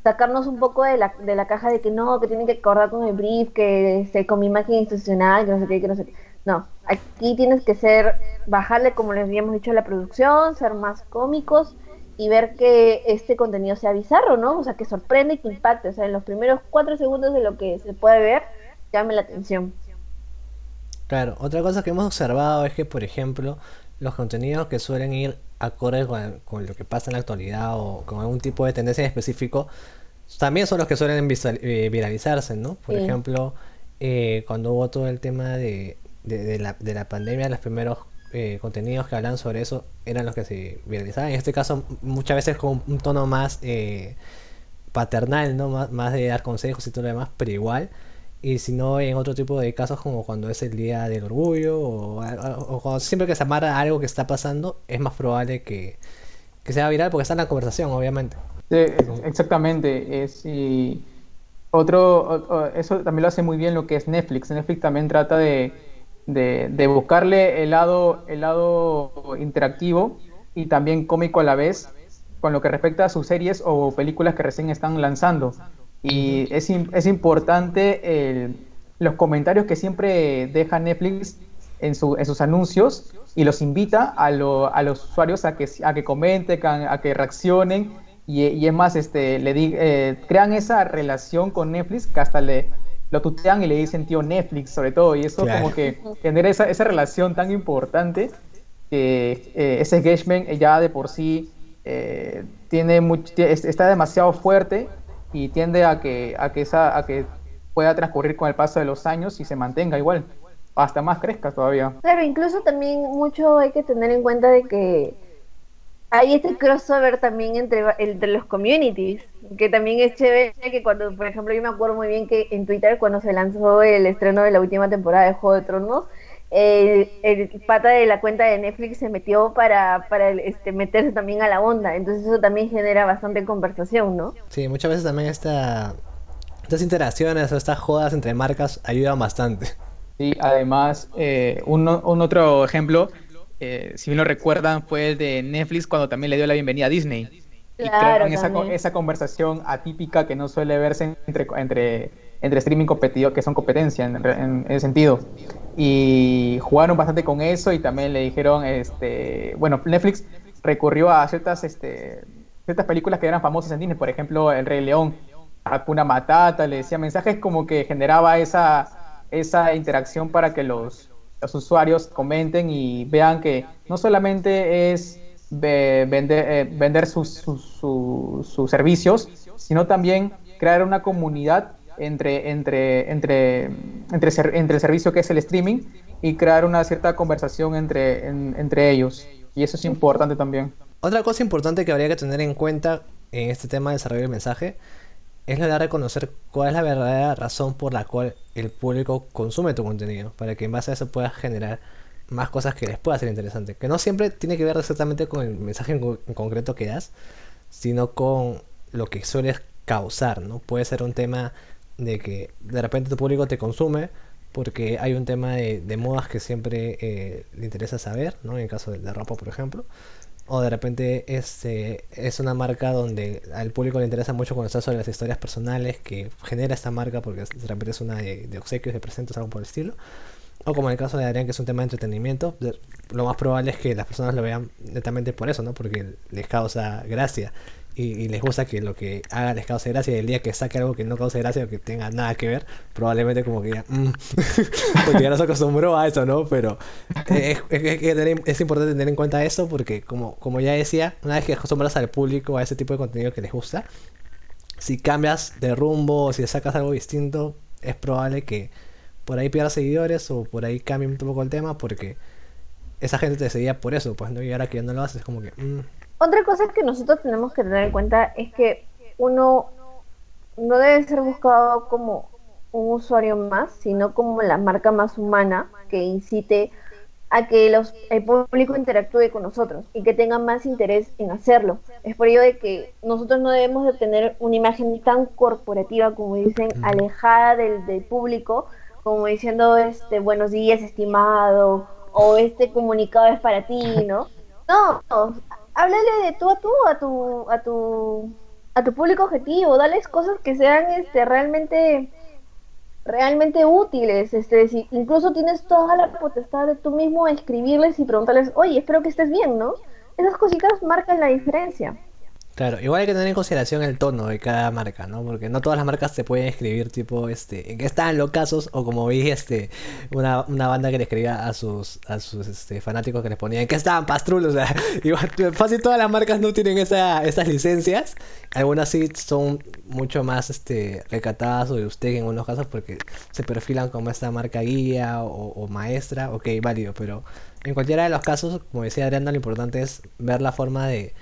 sacarnos un poco de la, de la caja de que no, que tienen que acordar con el brief, que este, con mi imagen institucional, que no sé qué, que no sé qué. No, aquí tienes que ser, bajarle, como les habíamos dicho, a la producción, ser más cómicos y ver que este contenido sea bizarro, ¿no? O sea, que sorprende y que impacte. O sea, en los primeros cuatro segundos de lo que se puede ver, llame la atención. Claro, otra cosa que hemos observado es que, por ejemplo, los contenidos que suelen ir acorde con, con, lo que pasa en la actualidad o con algún tipo de tendencia en específico, también son los que suelen visual, eh, viralizarse, ¿no? Por sí. ejemplo, eh, cuando hubo todo el tema de, de, de, la, de la, pandemia, los primeros eh, contenidos que hablan sobre eso eran los que se viralizaban. En este caso, muchas veces con un tono más eh, paternal, ¿no? Más, más de dar consejos y todo lo demás, pero igual y si no en otro tipo de casos como cuando es el día del orgullo o, o, siempre que se amarra algo que está pasando es más probable que, que sea viral porque está en la conversación obviamente. Sí, exactamente es y otro eso también lo hace muy bien lo que es Netflix. Netflix también trata de, de, de buscarle el lado el lado interactivo y también cómico a la vez con lo que respecta a sus series o películas que recién están lanzando y es, es importante el, los comentarios que siempre deja Netflix en, su, en sus anuncios y los invita a, lo, a, los usuarios a que, a que comenten, a, que reaccionen. Y, y, es más, este, le di, eh, crean esa relación con Netflix que hasta le lo tutean y le dicen tío Netflix sobre todo. Y eso claro. como que genera esa, esa relación tan importante que eh, ese engagement ya de por sí eh, tiene mucho, está demasiado fuerte y tiende a que, a que, esa, a que pueda transcurrir con el paso de los años y se mantenga igual, hasta más crezca todavía. Claro, incluso también mucho hay que tener en cuenta de que hay este crossover también entre, entre los communities, que también es chévere que cuando, por ejemplo, yo me acuerdo muy bien que en Twitter cuando se lanzó el estreno de la última temporada de Juego de Tronos, el, el, pata de la cuenta de Netflix se metió para, para este, meterse también a la onda. Entonces eso también genera bastante conversación, ¿no? Sí, muchas veces también esta, estas interacciones o estas jodas entre marcas ayudan bastante. Sí, además, eh, un, un, otro ejemplo eh, si bien lo recuerdan, fue el de Netflix cuando también le dio la bienvenida a Disney. y Claro, crearon esa, esa conversación atípica que no suele verse entre, entre, entre streaming competidor, que son competencia en, ese sentido. Y jugaron bastante con eso y también le dijeron, este, bueno, Netflix recurrió a ciertas, este, ciertas películas que eran famosas en Disney, por ejemplo, El Rey León, Hakuna Matata, le decía mensajes como que generaba esa, esa interacción para que los, los usuarios comenten y vean que no solamente es ve- vender, eh, vender sus, sus, su- sus servicios, sino también crear una comunidad entre, entre, entre, entre, ser- entre el servicio que es el streaming y crear una cierta conversación entre, en- entre ellos. Y eso es importante también. Otra cosa importante que habría que tener en cuenta en este tema de desarrollo del mensaje es la de reconocer cuál es la verdadera razón por la cual el público consume tu contenido, para que en base a eso puedas generar más cosas que les pueda ser interesante. Que no siempre tiene que ver exactamente con el mensaje en, en concreto que das, sino con lo que sueles causar, ¿no? Puede ser un tema de que de repente tu público te consume porque hay un tema de, de modas que siempre eh, le interesa saber, ¿no? En el caso de la ropa, por ejemplo. O de repente este, es una marca donde al público le interesa mucho conocer sobre las historias personales que genera esta marca porque de repente es una de, obsequios, de presentos, algo por el estilo. O como en el caso de Adrián, que es un tema de entretenimiento, lo más probable es que las personas lo vean netamente por eso, ¿no? Porque les causa gracia y, y les gusta que lo que haga les cause gracia y el día que saque algo que no cause gracia o que tenga nada que ver, probablemente como que ya, "Mm", porque ya nos acostumbró a eso, ¿no? Pero es, es- es es importante tener en cuenta eso porque como, como ya decía, una vez que acostumbras al público a ese tipo de contenido que les gusta, si cambias de rumbo o si sacas algo distinto, es probable que por ahí pierdas seguidores o por ahí cambie un poco el tema porque esa gente te seguía por eso, pues no, y ahora que ya no lo haces, es como que... mm, Otra cosa que nosotros tenemos que tener en cuenta es que uno no debe ser buscado como un usuario más, sino como la marca más humana que incite a que los, el público interactúe con nosotros y que tenga más interés en hacerlo. Es por ello de que nosotros no debemos de tener una imagen tan corporativa, como dicen, alejada del, del público, como diciendo, este, buenos días, estimado, o este comunicado es para ti, ¿no? No, háblale de tú a tú a tu a tu a tu público objetivo, dales cosas que sean este realmente realmente útiles, este si incluso tienes toda la potestad de tú mismo escribirles y preguntarles, "Oye, espero que estés bien", ¿no? Esas cositas marcan la diferencia. Claro, igual hay que tener en consideración el tono de cada marca, ¿no? Porque no todas las marcas te pueden escribir tipo, este, en qué están los casos, o como vi, este, una, una banda que le escribía a sus, a sus, este, fanáticos que les ponía, en qué estaban pastrul, o sea, igual, fácil todas las marcas no tienen esa, esas licencias, algunas sí son mucho más, este, recatadas o de usted en unos casos porque se perfilan como esta marca guía o, o maestra, ok, válido, pero en cualquiera de los casos, como decía Adriana, lo importante es ver la forma de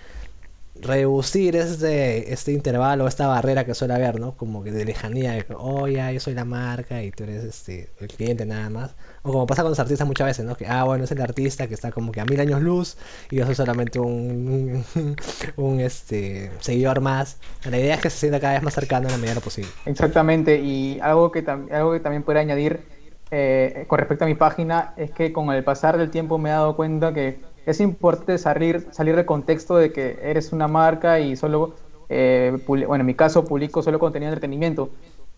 reducir este, este intervalo, esta barrera que suele haber, ¿no? Como que de lejanía, de oh, ya, yo soy la marca y tú eres este, el cliente nada más. O como pasa con los artistas muchas veces, ¿no? Que, ah, bueno, es el artista que está como que a mil años luz y yo soy solamente un, un, este, seguidor más. La idea es que se sienta cada vez más cercano en la medida de lo posible. Exactamente, y algo que, algo que también puedo añadir eh, con respecto a mi página es que con el pasar del tiempo me he dado cuenta que es importante salir, salir del contexto de que eres una marca y solo, eh, bueno, en mi caso publico solo contenido de entretenimiento.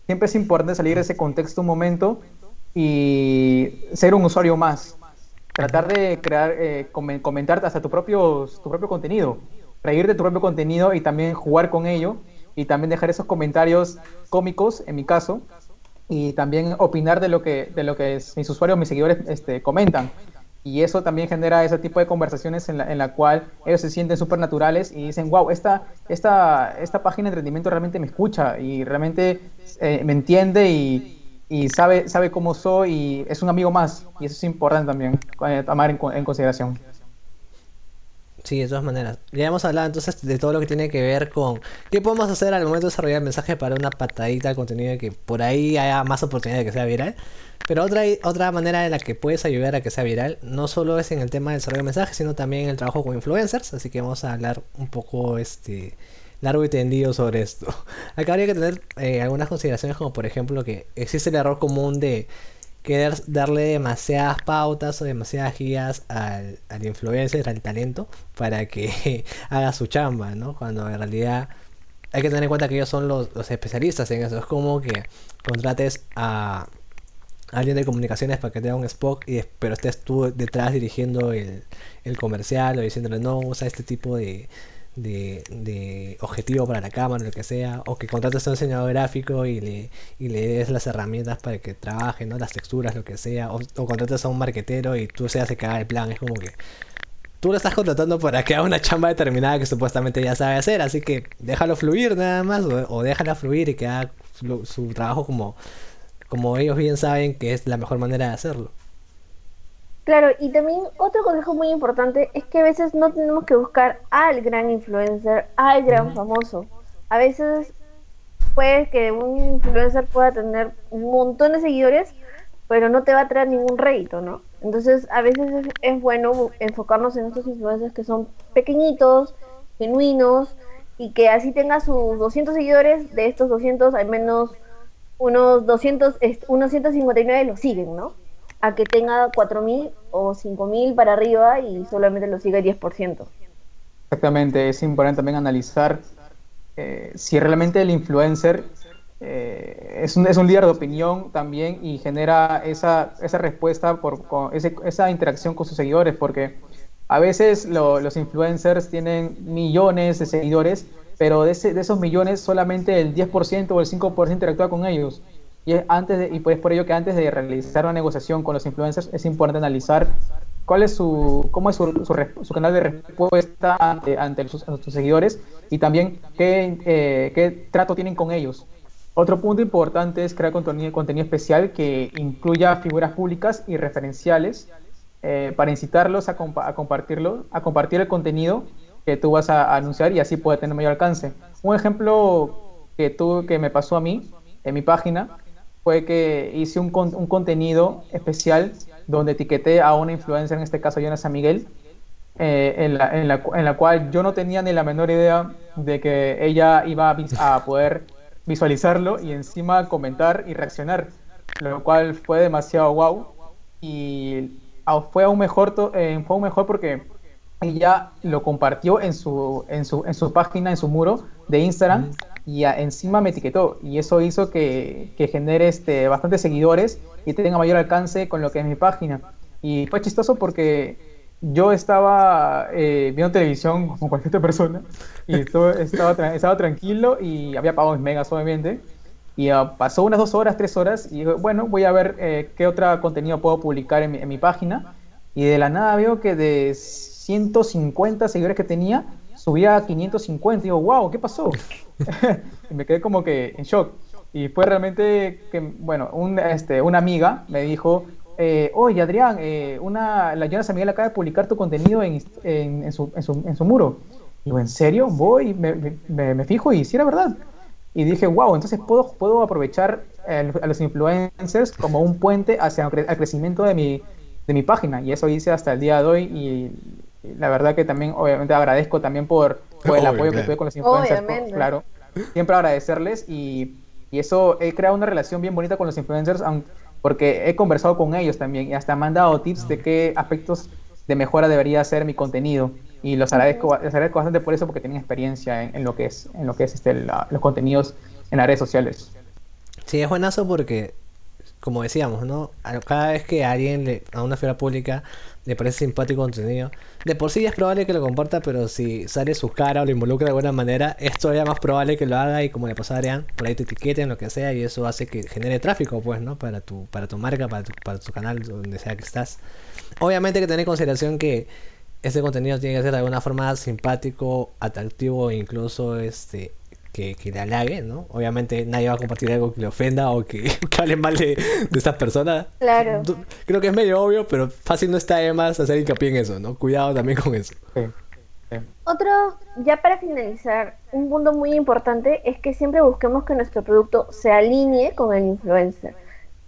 Siempre es importante salir de ese contexto un momento y ser un usuario más. Tratar de crear, eh, comen- comentar hasta tu propio, tu propio contenido, reír de tu propio contenido y también jugar con ello y también dejar esos comentarios cómicos, en mi caso, y también opinar de lo que, de lo que mis usuarios, mis seguidores este, comentan. Y eso también genera ese tipo de conversaciones en la, en la cual ellos se sienten súper naturales y dicen, wow, esta, esta, esta página de entretenimiento realmente me escucha y realmente eh, me entiende y, y sabe, sabe cómo soy y es un amigo más. Y eso es importante también eh, tomar en, en consideración. Sí, de todas maneras. Ya hemos hablado entonces de todo lo que tiene que ver con qué podemos hacer al momento de desarrollar el mensaje para una patadita al contenido de que por ahí haya más oportunidad de que sea viral. Pero otra, otra manera en la que puedes ayudar a que sea viral no solo es en el tema del desarrollo de mensajes, sino también en el trabajo con influencers. Así que vamos a hablar un poco este largo y tendido sobre esto. Acá habría que tener eh, algunas consideraciones como por ejemplo que existe el error común de querer darle demasiadas pautas o demasiadas guías al, al influencer, al talento, para que haga su chamba, ¿no? Cuando en realidad hay que tener en cuenta que ellos son los, los especialistas en eso. Es como que contrates a alguien de comunicaciones para que te haga un spot, y, pero estés tú detrás dirigiendo el, el comercial o diciéndole no, usa este tipo de, de, de objetivo para la cámara, lo que sea, o que contrates a un diseñador gráfico y le, y le des las herramientas para que trabaje, ¿no? Las texturas, lo que sea, o, o contrates a un marquetero y tú seas el que haga el plan, es como que tú lo estás contratando para que haga una chamba determinada que supuestamente ya sabe hacer, así que déjalo fluir nada más, o, o déjala fluir y que haga su, su trabajo como, como ellos bien saben que es la mejor manera de hacerlo. Claro, y también otro consejo muy importante es que a veces no tenemos que buscar al gran influencer, al gran famoso. A veces puede que un influencer pueda tener un montón de seguidores, pero no te va a traer ningún rédito, ¿no? Entonces, a veces es, es bueno enfocarnos en estos influencers que son pequeñitos, genuinos, y que así tenga sus 200 seguidores, de estos 200 al menos unos 200, est- unos 159 lo siguen, ¿no? A que tenga 4.000 o 5.000 para arriba y solamente lo siga el 10%. Exactamente, es importante también analizar eh, si realmente el influencer eh, es, un, es un líder de opinión también y genera esa, esa respuesta, por, con ese- esa interacción con sus seguidores, porque a veces lo- los influencers tienen millones de seguidores, pero de, ese- de esos millones solamente el 10% o el 5% interactúa con ellos. Y, es antes de- y pues por ello que antes de realizar una negociación con los influencers es importante analizar cuál es su, cómo es su, su su canal de respuesta ante, ante sus, sus seguidores y también qué, eh, qué trato tienen con ellos. Otro punto importante es crear contenido, contenido especial que incluya figuras públicas y referenciales eh, para incitarlos a, compa- a compartirlo, a compartir el contenido que tú vas a, anunciar y así puede tener mayor alcance. Un ejemplo que, tú, que me pasó a mí en mi página fue que hice un, con- un contenido especial donde etiqueté a una influencer, en este caso Jonas San Miguel, eh, en, la, en, la, en la cual yo no tenía ni la menor idea de que ella iba a, a poder visualizarlo y encima comentar y reaccionar, lo cual fue demasiado wow y a- fue aún mejor, eh, fue aún mejor porque ella lo compartió en su, en su, en su página, en su muro de Instagram y a- encima me etiquetó y eso hizo que, que genere este, bastantes seguidores y tenga mayor alcance con lo que es mi página. Y fue chistoso porque yo estaba eh, viendo televisión como cualquier otra persona y esto- estaba, tra- estaba tranquilo y había pagado mis megas obviamente. Y ah, pasó unas dos horas, tres horas y bueno, voy a ver eh, qué otro contenido puedo publicar en mi, en mi página. Y de la nada veo que de 150 seguidores que tenía, subía a 550. Y digo, wow, ¿qué pasó? y me quedé como que en shock. Y fue realmente que, bueno, un, este, una amiga me dijo, eh, oye Adrián, eh, una, la Jonas Miguel acaba de publicar tu contenido en, en, en su, en, su, en su muro. Y digo, ¿en serio? Voy, me, me, me fijo y sí era verdad. Y dije, wow, entonces puedo, puedo aprovechar a los influencers como un puente hacia el crecimiento de mi, de mi página. Y eso hice hasta el día de hoy. Y la verdad que también, obviamente, agradezco también por, por el apoyo que tuve con los influencers. por- claro, siempre agradecerles. Y, y eso, he creado una relación bien bonita con los influencers, aun- porque he conversado con ellos también. Y hasta me han dado tips de qué aspectos de mejora debería ser mi contenido. Y los agradezco, les agradezco bastante por eso, porque tienen experiencia en, en lo que es, en lo que es este, la- los contenidos en las redes sociales. Sí, es buenazo porque, como decíamos, ¿no? Cada vez que a alguien, le- a una figura pública, le parece simpático contenido, de por sí es probable que lo comparta, pero si sale su cara o lo involucra de alguna manera, es todavía más probable que lo haga y como le pasó a Adrián, por ahí te etiqueten, lo que sea, y eso hace que genere tráfico, pues, ¿no? Para tu, para tu marca, para tu, para tu canal, donde sea que estás. Obviamente que tener en consideración que ese contenido tiene que ser de alguna forma simpático, atractivo e incluso este que, que le halague, ¿no? Obviamente nadie va a compartir algo que le ofenda o que, que hable mal de, de estas personas. Claro. Creo que es medio obvio, pero fácil no está de más hacer hincapié en eso, ¿no? Cuidado también con eso. Sí, sí. Otro, ya para finalizar, un punto muy importante es que siempre busquemos que nuestro producto se alinee con el influencer.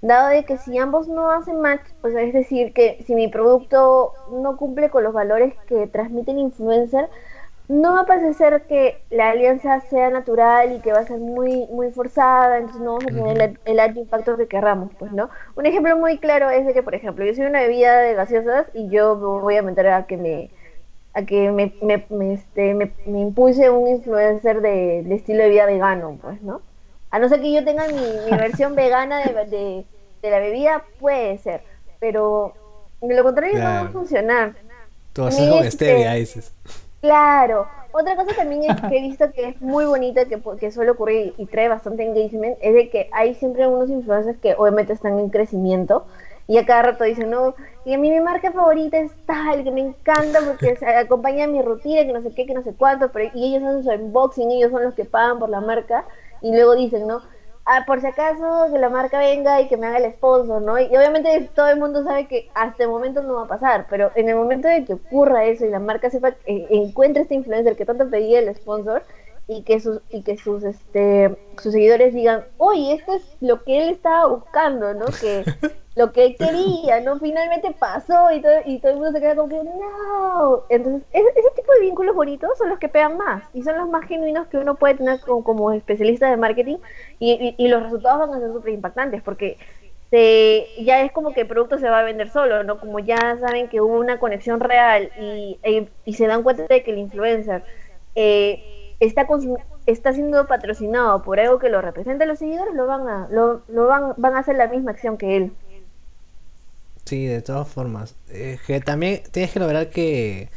Dado de que si ambos no hacen match, pues es decir, que si mi producto no cumple con los valores que transmite el influencer, no va a parecer que la alianza sea natural y que va a ser muy muy forzada, entonces no vamos a tener el, el alto impacto que querramos, pues, ¿no? Un ejemplo muy claro es de que, por ejemplo, yo soy una bebida de gaseosas y yo me voy a meter a que me a que me, me, me, este, me, impulse un influencer de, de estilo de vida vegano, pues, ¿no? A no ser que yo tenga mi, mi versión vegana de, de, de la bebida, puede ser, pero de lo contrario no va a funcionar. Sí, eso con este- stevia, dices. Claro. Otra cosa también es que he visto que es muy bonita, que, que suele ocurrir y trae bastante engagement, es de que hay siempre unos influencers que obviamente están en crecimiento y a cada rato dicen, no, y a mí mi marca favorita es tal, que me encanta porque acompaña mi rutina, que no sé qué, que no sé cuánto, pero y ellos hacen su unboxing, ellos son los que pagan por la marca y luego dicen, ¿no? Ah, por si acaso que la marca venga y que me haga el sponsor, ¿no? Y obviamente todo el mundo sabe que hasta el momento no va a pasar, pero en el momento de que ocurra eso y la marca sepa, eh, encuentre este influencer que tanto pedía el sponsor y que sus y que sus este sus seguidores digan, oye, esto es lo que él estaba buscando, ¿no? Que lo que quería, ¿no? Finalmente pasó y todo, y todo el mundo se queda como que, no. Entonces, ese, ese tipo de vínculos bonitos son los que pegan más y son los más genuinos que uno puede tener como, como especialista de marketing y, y- los resultados van a ser súper impactantes porque se, ya es como que el producto se va a vender solo, ¿no? Como ya saben que hubo una conexión real y, e- y se dan cuenta de que el influencer eh, está está siendo patrocinado por algo que lo representa, los seguidores lo van a lo, lo van, van a hacer la misma acción que él. Sí, de todas formas. Eh, que también tienes que lograr que,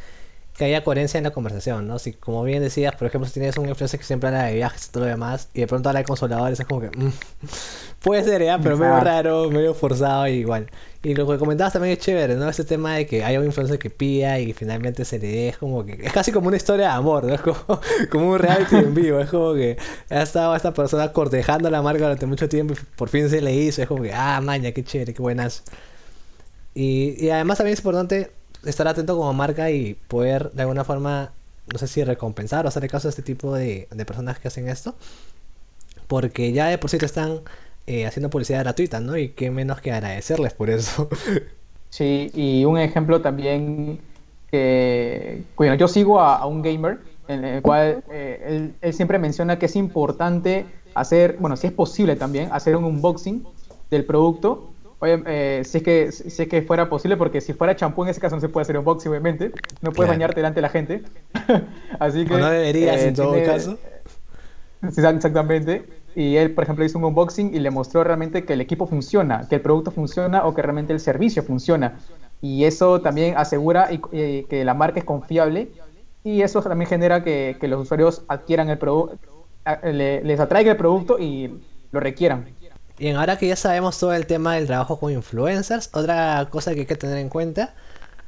que haya coherencia en la conversación, ¿no? Si, como bien decías, por ejemplo, si tienes un influencer que siempre habla de viajes y todo lo demás, y de pronto habla de consoladores, es como que. mm, puede ser, ya, pero medio raro, medio forzado, y igual. Y lo que comentabas también es chévere, ¿no? Ese tema de que hay un influencer que pilla y finalmente se le dé, es como que. Es casi como una historia de amor, ¿no? Es como, como un reality en vivo, es como que ha estado esta persona cortejando la marca durante mucho tiempo y por fin se le hizo, es como que, ah, maña, qué chévere, qué buenas. Y, y además también es importante estar atento como marca y poder de alguna forma, no sé si recompensar o hacerle caso a este tipo de, de personas que hacen esto. Porque ya de por sí te están eh, haciendo publicidad gratuita, ¿no? Y qué menos que agradecerles por eso. Sí, y un ejemplo también que, bueno, yo sigo a, un gamer en el cual eh, él, él siempre menciona que es importante hacer, bueno, si es posible también, hacer un unboxing del producto. Oye, eh, si, es que, si es que fuera posible, porque si fuera champú en ese caso no se puede hacer unboxing, obviamente. No puedes Claro. bañarte delante de la gente. Así que... O no deberías eh, en todo tiene- caso. Exactamente. Y él, por ejemplo, hizo un unboxing y le mostró realmente que el equipo funciona, que el producto funciona o que realmente el servicio funciona. Y eso también asegura y- que la marca es confiable y eso también genera que, que los usuarios adquieran el producto, les atraiga el producto y lo requieran. Bien, ahora que ya sabemos todo el tema del trabajo con influencers, otra cosa que hay que tener en cuenta,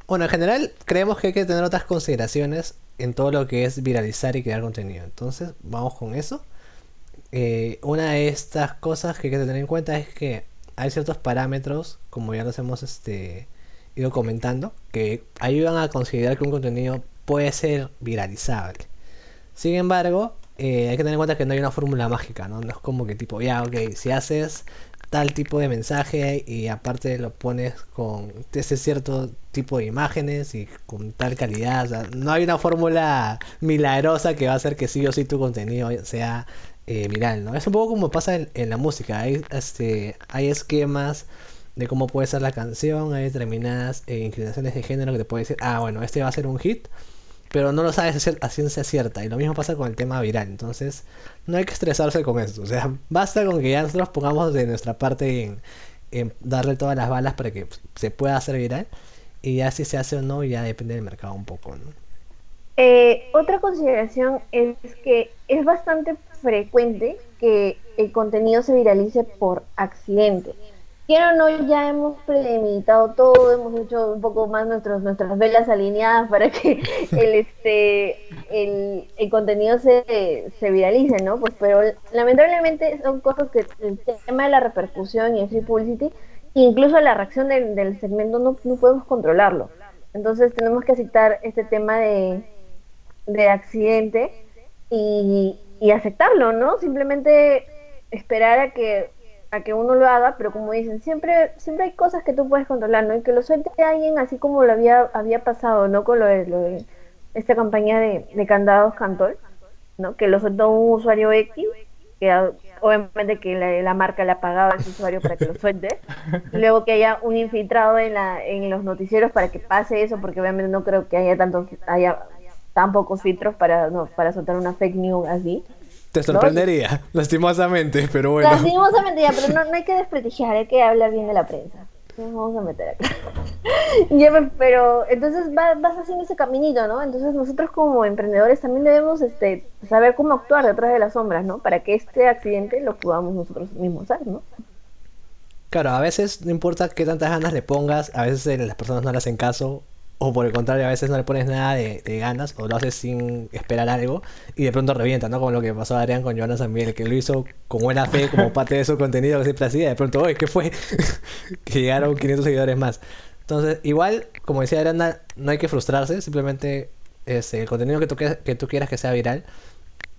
bueno, en general creemos que hay que tener otras consideraciones en todo lo que es viralizar y crear contenido. Entonces, vamos con eso. Eh, una de estas cosas que hay que tener en cuenta es que hay ciertos parámetros, como ya los hemos este, ido comentando, que ayudan a considerar que un contenido puede ser viralizable. Sin embargo, eh, hay que tener en cuenta que no hay una fórmula mágica, ¿no? No es como que tipo, ya, ok, si haces tal tipo de mensaje y aparte lo pones con ese cierto tipo de imágenes y con tal calidad, no hay una fórmula milagrosa que va a hacer que sí o sí tu contenido sea eh, viral, ¿no? Es un poco como pasa en, en la música, hay, este, hay esquemas de cómo puede ser la canción, hay determinadas eh, inclinaciones de género que te puede decir, ah, bueno, este va a ser un hit, pero no lo sabes a ciencia cierta. Y lo mismo pasa con el tema viral. Entonces, no hay que estresarse con esto. O sea, basta con que ya nosotros pongamos de nuestra parte en, darle todas las balas para que se pueda hacer viral. Y ya si se hace o no, ya depende del mercado un poco. Eh, otra consideración es que es bastante frecuente que el contenido se viralice por accidente. Quiero o no, ya hemos prelimitado todo, hemos hecho un poco más nuestros, nuestras velas alineadas para que el, este, el, el contenido se, se viralice, ¿no? Pues, pero lamentablemente son cosas que el tema de la repercusión y el free publicity, incluso la reacción del, del segmento no, no podemos controlarlo. Entonces tenemos que aceptar este tema de, de accidente y, y aceptarlo, ¿no? Simplemente esperar a que a que uno lo haga, pero como dicen, siempre siempre hay cosas que tú puedes controlar, ¿no? Y que lo suelte alguien así como lo había había pasado, ¿no? Con lo de, lo de esta campaña de, de candados Cantol, ¿no? Que lo soltó un usuario X, que obviamente que la, la marca le ha pagado a ese usuario para que lo suelte. Luego que haya un infiltrado en, la, en los noticieros para que pase eso, porque obviamente no creo que haya tantos, haya tan pocos filtros para, no, para soltar una fake news así. Te sorprendería, lastimosamente, pero bueno. Lastimosamente ya, pero no, no hay que desprestigiar, hay que hablar bien de la prensa. No nos vamos a meter acá. Ya, pero entonces va- vas haciendo ese caminito, ¿no? Entonces nosotros como emprendedores también debemos este, saber cómo actuar detrás de las sombras, ¿no? Para que este accidente lo podamos nosotros mismos hacer, ¿no? Claro, a veces no importa qué tantas ganas le pongas, a veces las personas no le hacen caso, o por el contrario, a veces no le pones nada de, de ganas, o lo haces sin esperar algo, y de pronto revienta, ¿no? Como lo que pasó a Adrián con Joana Sambiel, que lo hizo con buena fe, como parte de su contenido que siempre hacía, de pronto, oye, ¿qué fue? que llegaron 500 seguidores más. Entonces, igual, como decía Aranda, no hay que frustrarse, simplemente este, el contenido que tú, que, tú quieras que sea viral,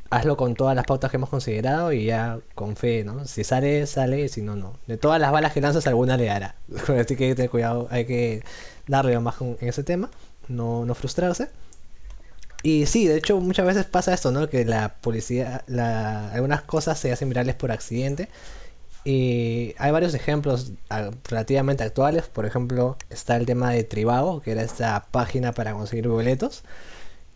hazlo con todas las pautas que hemos considerado y ya con fe, ¿no? Si sale, sale, si no, no. De todas las balas que lanzas, alguna le dará. Así que hay que tener cuidado, hay que darle más en ese tema, no, no frustrarse. Y sí, de hecho muchas veces pasa esto, ¿no? Que la la, algunas cosas se hacen virales por accidente. Y hay varios ejemplos relativamente actuales. Por ejemplo, está el tema de Tribago, que era esta página para conseguir boletos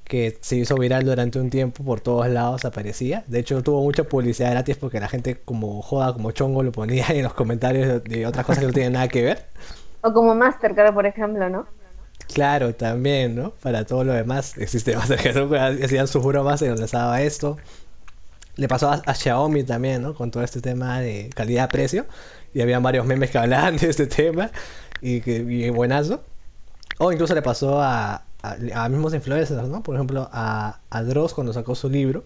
que se hizo viral durante un tiempo, por todos lados aparecía. De hecho, tuvo mucha publicidad gratis porque la gente como joda, como chongo, lo ponía en los comentarios de otras cosas que no tienen nada que ver. O como Mastercard, por ejemplo, ¿no? Claro, también, ¿no? Para todo lo demás existe Mastercard, ¿no? hacían sus bromas y donde estaba esto. Le pasó a, a Xiaomi también, ¿no? Con todo este tema de calidad-precio. Y había varios memes que hablaban de este tema. Y que buenazo. O incluso le pasó a, a, a mismos influencers, ¿no? Por ejemplo, a, a Dross cuando sacó su libro.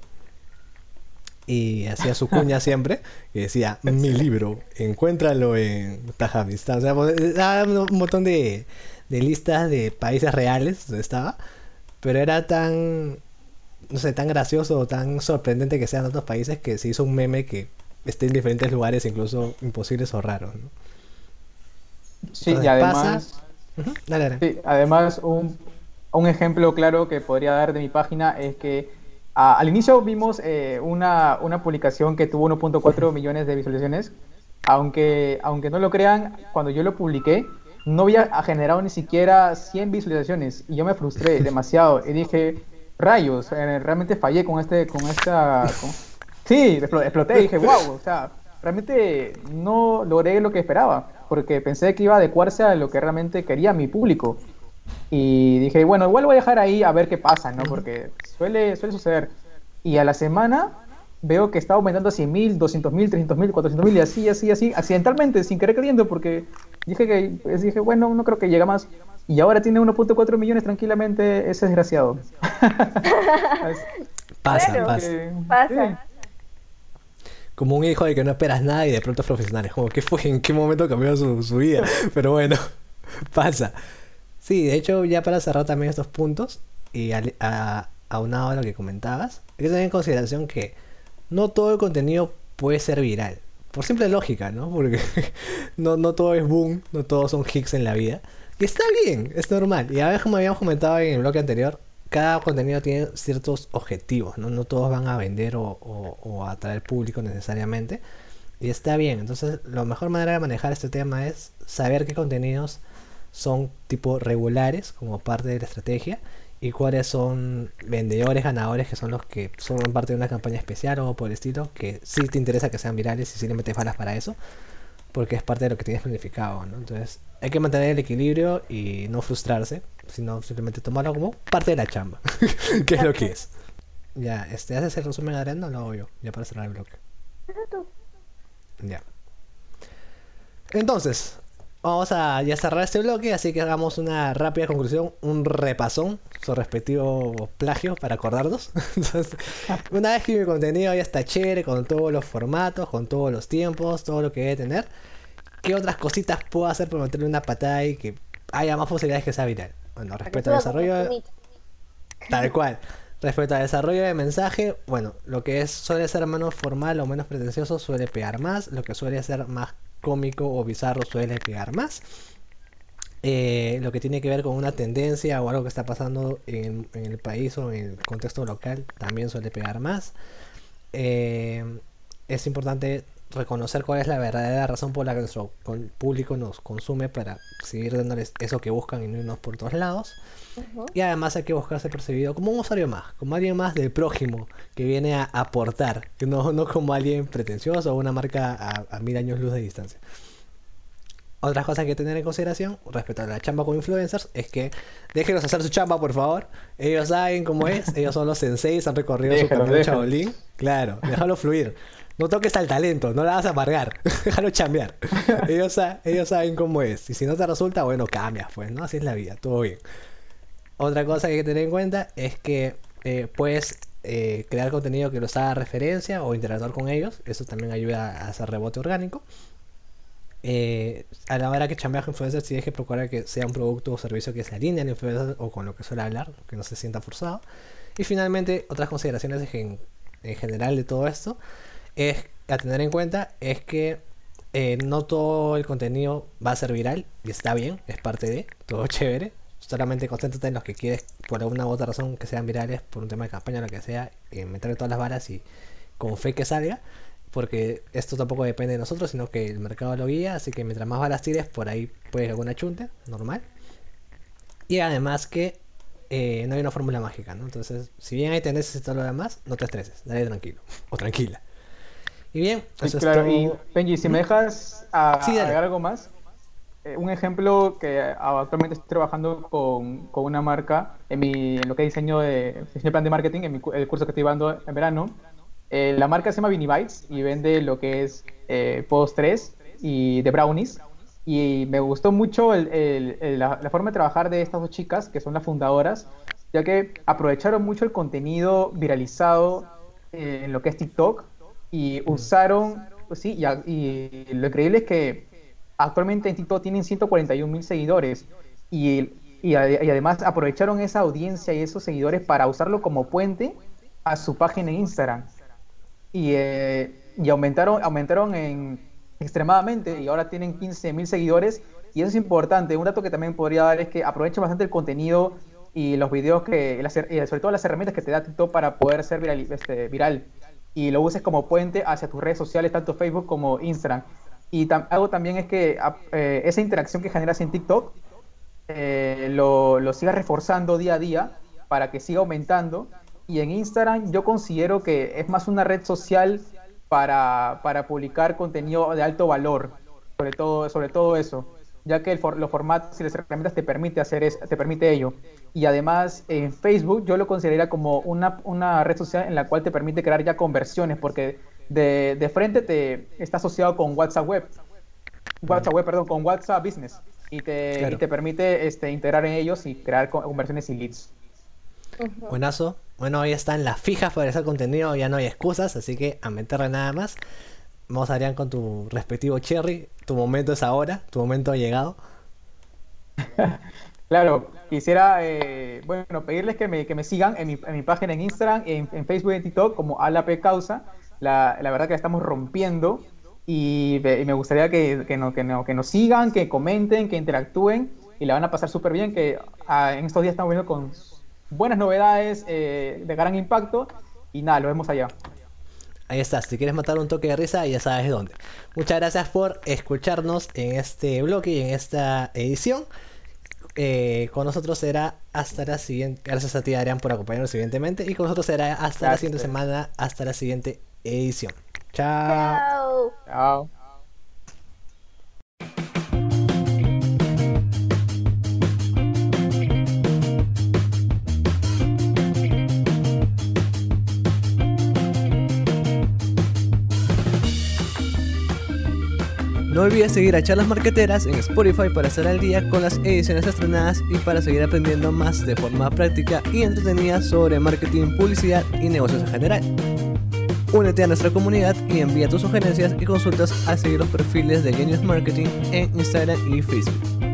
Y hacía su cuña siempre. Y decía, mi libro, encuéntralo en Tajamistán. O sea, pues, daba un montón de, de listas de países reales donde estaba. Pero era tan, no sé, tan gracioso o tan sorprendente que sean otros países que se hizo un meme que esté en diferentes lugares, incluso imposibles o raros, ¿no? Sí, y además, Dale, dale. sí, además un, un ejemplo claro que podría dar de mi página es que ah, al inicio vimos eh, una, una publicación que tuvo 1.4 millones de visualizaciones, aunque, aunque no lo crean, cuando yo lo publiqué no había generado ni siquiera 100 visualizaciones y yo me frustré demasiado y dije, rayos, eh, realmente fallé con este, con esta... con- Sí, explo- exploté y dije, wow, o sea, realmente no logré lo que esperaba, porque pensé que iba a adecuarse a lo que realmente quería mi público. Y dije, bueno, igual lo voy a dejar ahí a ver qué pasa, ¿no? Porque suele, suele suceder. Y a la semana veo que está aumentando a 100 mil, 200 mil, 300 mil, 400 mil y así, así, así, accidentalmente, sin querer queriendo, porque dije que, pues, dije, bueno, no creo que llega más. Y ahora tiene 1.4 millones tranquilamente ese desgraciado. Pasa, Claro. pasa. Eh, Pasa. Como un hijo de que no esperas nada y de pronto es profesional. Es como, ¿qué fue? ¿En qué momento cambió su, su vida? Pero bueno, pasa. Sí, de hecho, ya para cerrar también estos puntos y al- a, aunado a lo que comentabas, hay que tener en consideración que no todo el contenido puede ser viral. Por simple lógica, ¿no? Porque no, no todo es boom, no todos son hits en la vida. Y está bien, es normal. Y a veces, como habíamos comentado en el bloque anterior, cada contenido tiene ciertos objetivos, ¿no? No todos van a vender o, o- o a atraer público necesariamente. Y está bien. Entonces, la mejor manera de manejar este tema es saber qué contenidos son tipo regulares como parte de la estrategia y cuáles son vendedores ganadores que son los que son parte de una campaña especial o por el estilo que sí te interesa que sean virales y si le metes balas para eso porque es parte de lo que tienes planificado ¿no? entonces hay que mantener el equilibrio y no frustrarse sino simplemente tomarlo como parte de la chamba que es lo que es. Ya este haces el resumen Adrián o lo hago yo ya para cerrar el bloque. Ya. Entonces Vamos a ya cerrar este bloque, así que hagamos una rápida conclusión, un repasón, su respectivo plagio para acordarnos. Entonces, una vez que mi contenido ya está chévere, con todos los formatos, con todos los tiempos, todo lo que debe tener, ¿qué otras cositas puedo hacer para meterle una patada y que haya más posibilidades que sea viral? Bueno, respecto al desarrollo... Tal cual. Respecto al desarrollo de mensaje, bueno, lo que es, suele ser menos formal o menos pretencioso suele pegar más, lo que suele ser más cómico o bizarro suele pegar más. eh, lo que tiene que ver con una tendencia o algo que está pasando en, el país o en el contexto local también suele pegar más. Eh, es importante reconocer cuál es la verdadera razón por la que nuestro público nos consume para seguir dándoles eso que buscan y no irnos por todos lados. Y además hay que buscarse percibido como un usuario más, como alguien más del prójimo que viene a aportar, que no, no como alguien pretencioso o una marca a, a mil años luz de distancia. Otra cosa que hay que tener en consideración respecto a la chamba con influencers es que déjenos hacer su chamba, por favor. Ellos saben cómo es, ellos son los senseis, han recorrido su camino déjalo. chabolín. Claro, déjalo fluir. No toques al talento, no la vas a amargar. déjalo chambear. Ellos, sa- ellos saben cómo es. Y si no te resulta, bueno, cambias, pues, ¿no? Así es la vida, todo bien. Otra cosa que hay que tener en cuenta es que eh, puedes eh, crear contenido que los haga referencia o interactuar con ellos. Eso también ayuda a hacer rebote orgánico. Eh, a la hora que chambeas con influencers, tienes que procurar que sea un producto o servicio que se alinee al influencer o con lo que suele hablar, que no se sienta forzado. Y finalmente, otras consideraciones en, en general de todo esto es a tener en cuenta es que no todo el contenido va a ser viral y está bien, es parte de, todo chévere. Solamente concéntrate en los que quieres, por alguna u otra razón, que sean virales, por un tema de campaña o lo que sea, y meterle todas las varas y con fe que salga. Porque esto tampoco depende de nosotros, sino que el mercado lo guía. Así que mientras más balas tires, por ahí puede ir alguna chunte, normal. Y además que eh, no hay una fórmula mágica, ¿no? Entonces, si bien hay tendencias y todo lo demás, no te estreses, dale tranquilo o tranquila. Y bien, Sí, eso claro, es y todo. Benji, si me dejas a- Sí, dale. agregar algo más, eh, un ejemplo que actualmente estoy trabajando con, con una marca en, mi, en lo que es diseño de, diseño de plan de marketing, en mi el curso que estoy dando en verano. Eh, la marca se llama Vini Bites y vende lo que es eh, postres y de brownies. Y me gustó mucho el- el- el- la, la forma de trabajar de estas dos chicas, que son las fundadoras, ya que aprovecharon mucho el contenido viralizado eh, en lo que es TikTok y usaron, pues sí, y, y lo increíble es que actualmente en TikTok tienen 141 mil seguidores y, y además aprovecharon esa audiencia y esos seguidores para usarlo como puente a su página en Instagram y, eh, y aumentaron, aumentaron en, extremadamente y ahora tienen 15 mil seguidores y eso es importante. Un dato que también podría dar es que aprovechen bastante el contenido y los videos que, las sobre todo las herramientas que te da TikTok para poder ser viral, este, viral y lo uses como puente hacia tus redes sociales, tanto Facebook como Instagram. Y algo también es que a- eh, esa interacción que generas en TikTok eh, lo, lo sigas reforzando día a día para que siga aumentando. Y en Instagram yo considero que es más una red social para, para publicar contenido de alto valor, sobre todo, sobre todo eso, ya que el for- los formatos y las herramientas te permite hacer es, te permite ello. Y además en Facebook yo lo consideraría como una, una red social en la cual te permite crear ya conversiones, porque de, de frente te está asociado con WhatsApp Web. WhatsApp Web, perdón, con WhatsApp Business. Y te, Claro. y te permite este, integrar en ellos y crear co- conversiones y leads. Buenazo. Bueno, ahí están las fijas para hacer contenido, ya no hay excusas, así que a meterle nada más. Vamos, Adrián, con tu respectivo cherry. Tu momento es ahora, tu momento ha llegado. Claro, quisiera eh, bueno, pedirles que me, que me sigan en mi, en mi página en Instagram, en, en Facebook y en TikTok como AlaP Causa. La, la verdad que la estamos rompiendo y, me gustaría que, que, no- que, no- que nos sigan, que comenten, que interactúen y la van a pasar súper bien, que ah, en estos días estamos viendo con buenas novedades eh, de gran impacto y nada, lo vemos allá. Ahí estás, si quieres matar un toque de risa, ya sabes dónde. Muchas gracias por escucharnos en este bloque y en esta edición. Eh, con nosotros será hasta la siguiente. Gracias a ti, Adrián, por acompañarnos evidentemente. Y con nosotros será hasta la siguiente semana, hasta la siguiente edición. Chao. Chao. No olvides seguir a Charlas Marqueteras en Spotify para estar al día con las ediciones estrenadas y para seguir aprendiendo más de forma práctica y entretenida sobre marketing, publicidad y negocios en general. Únete a nuestra comunidad y envía tus sugerencias y consultas a seguir los perfiles de Genius Marketing en Instagram y Facebook.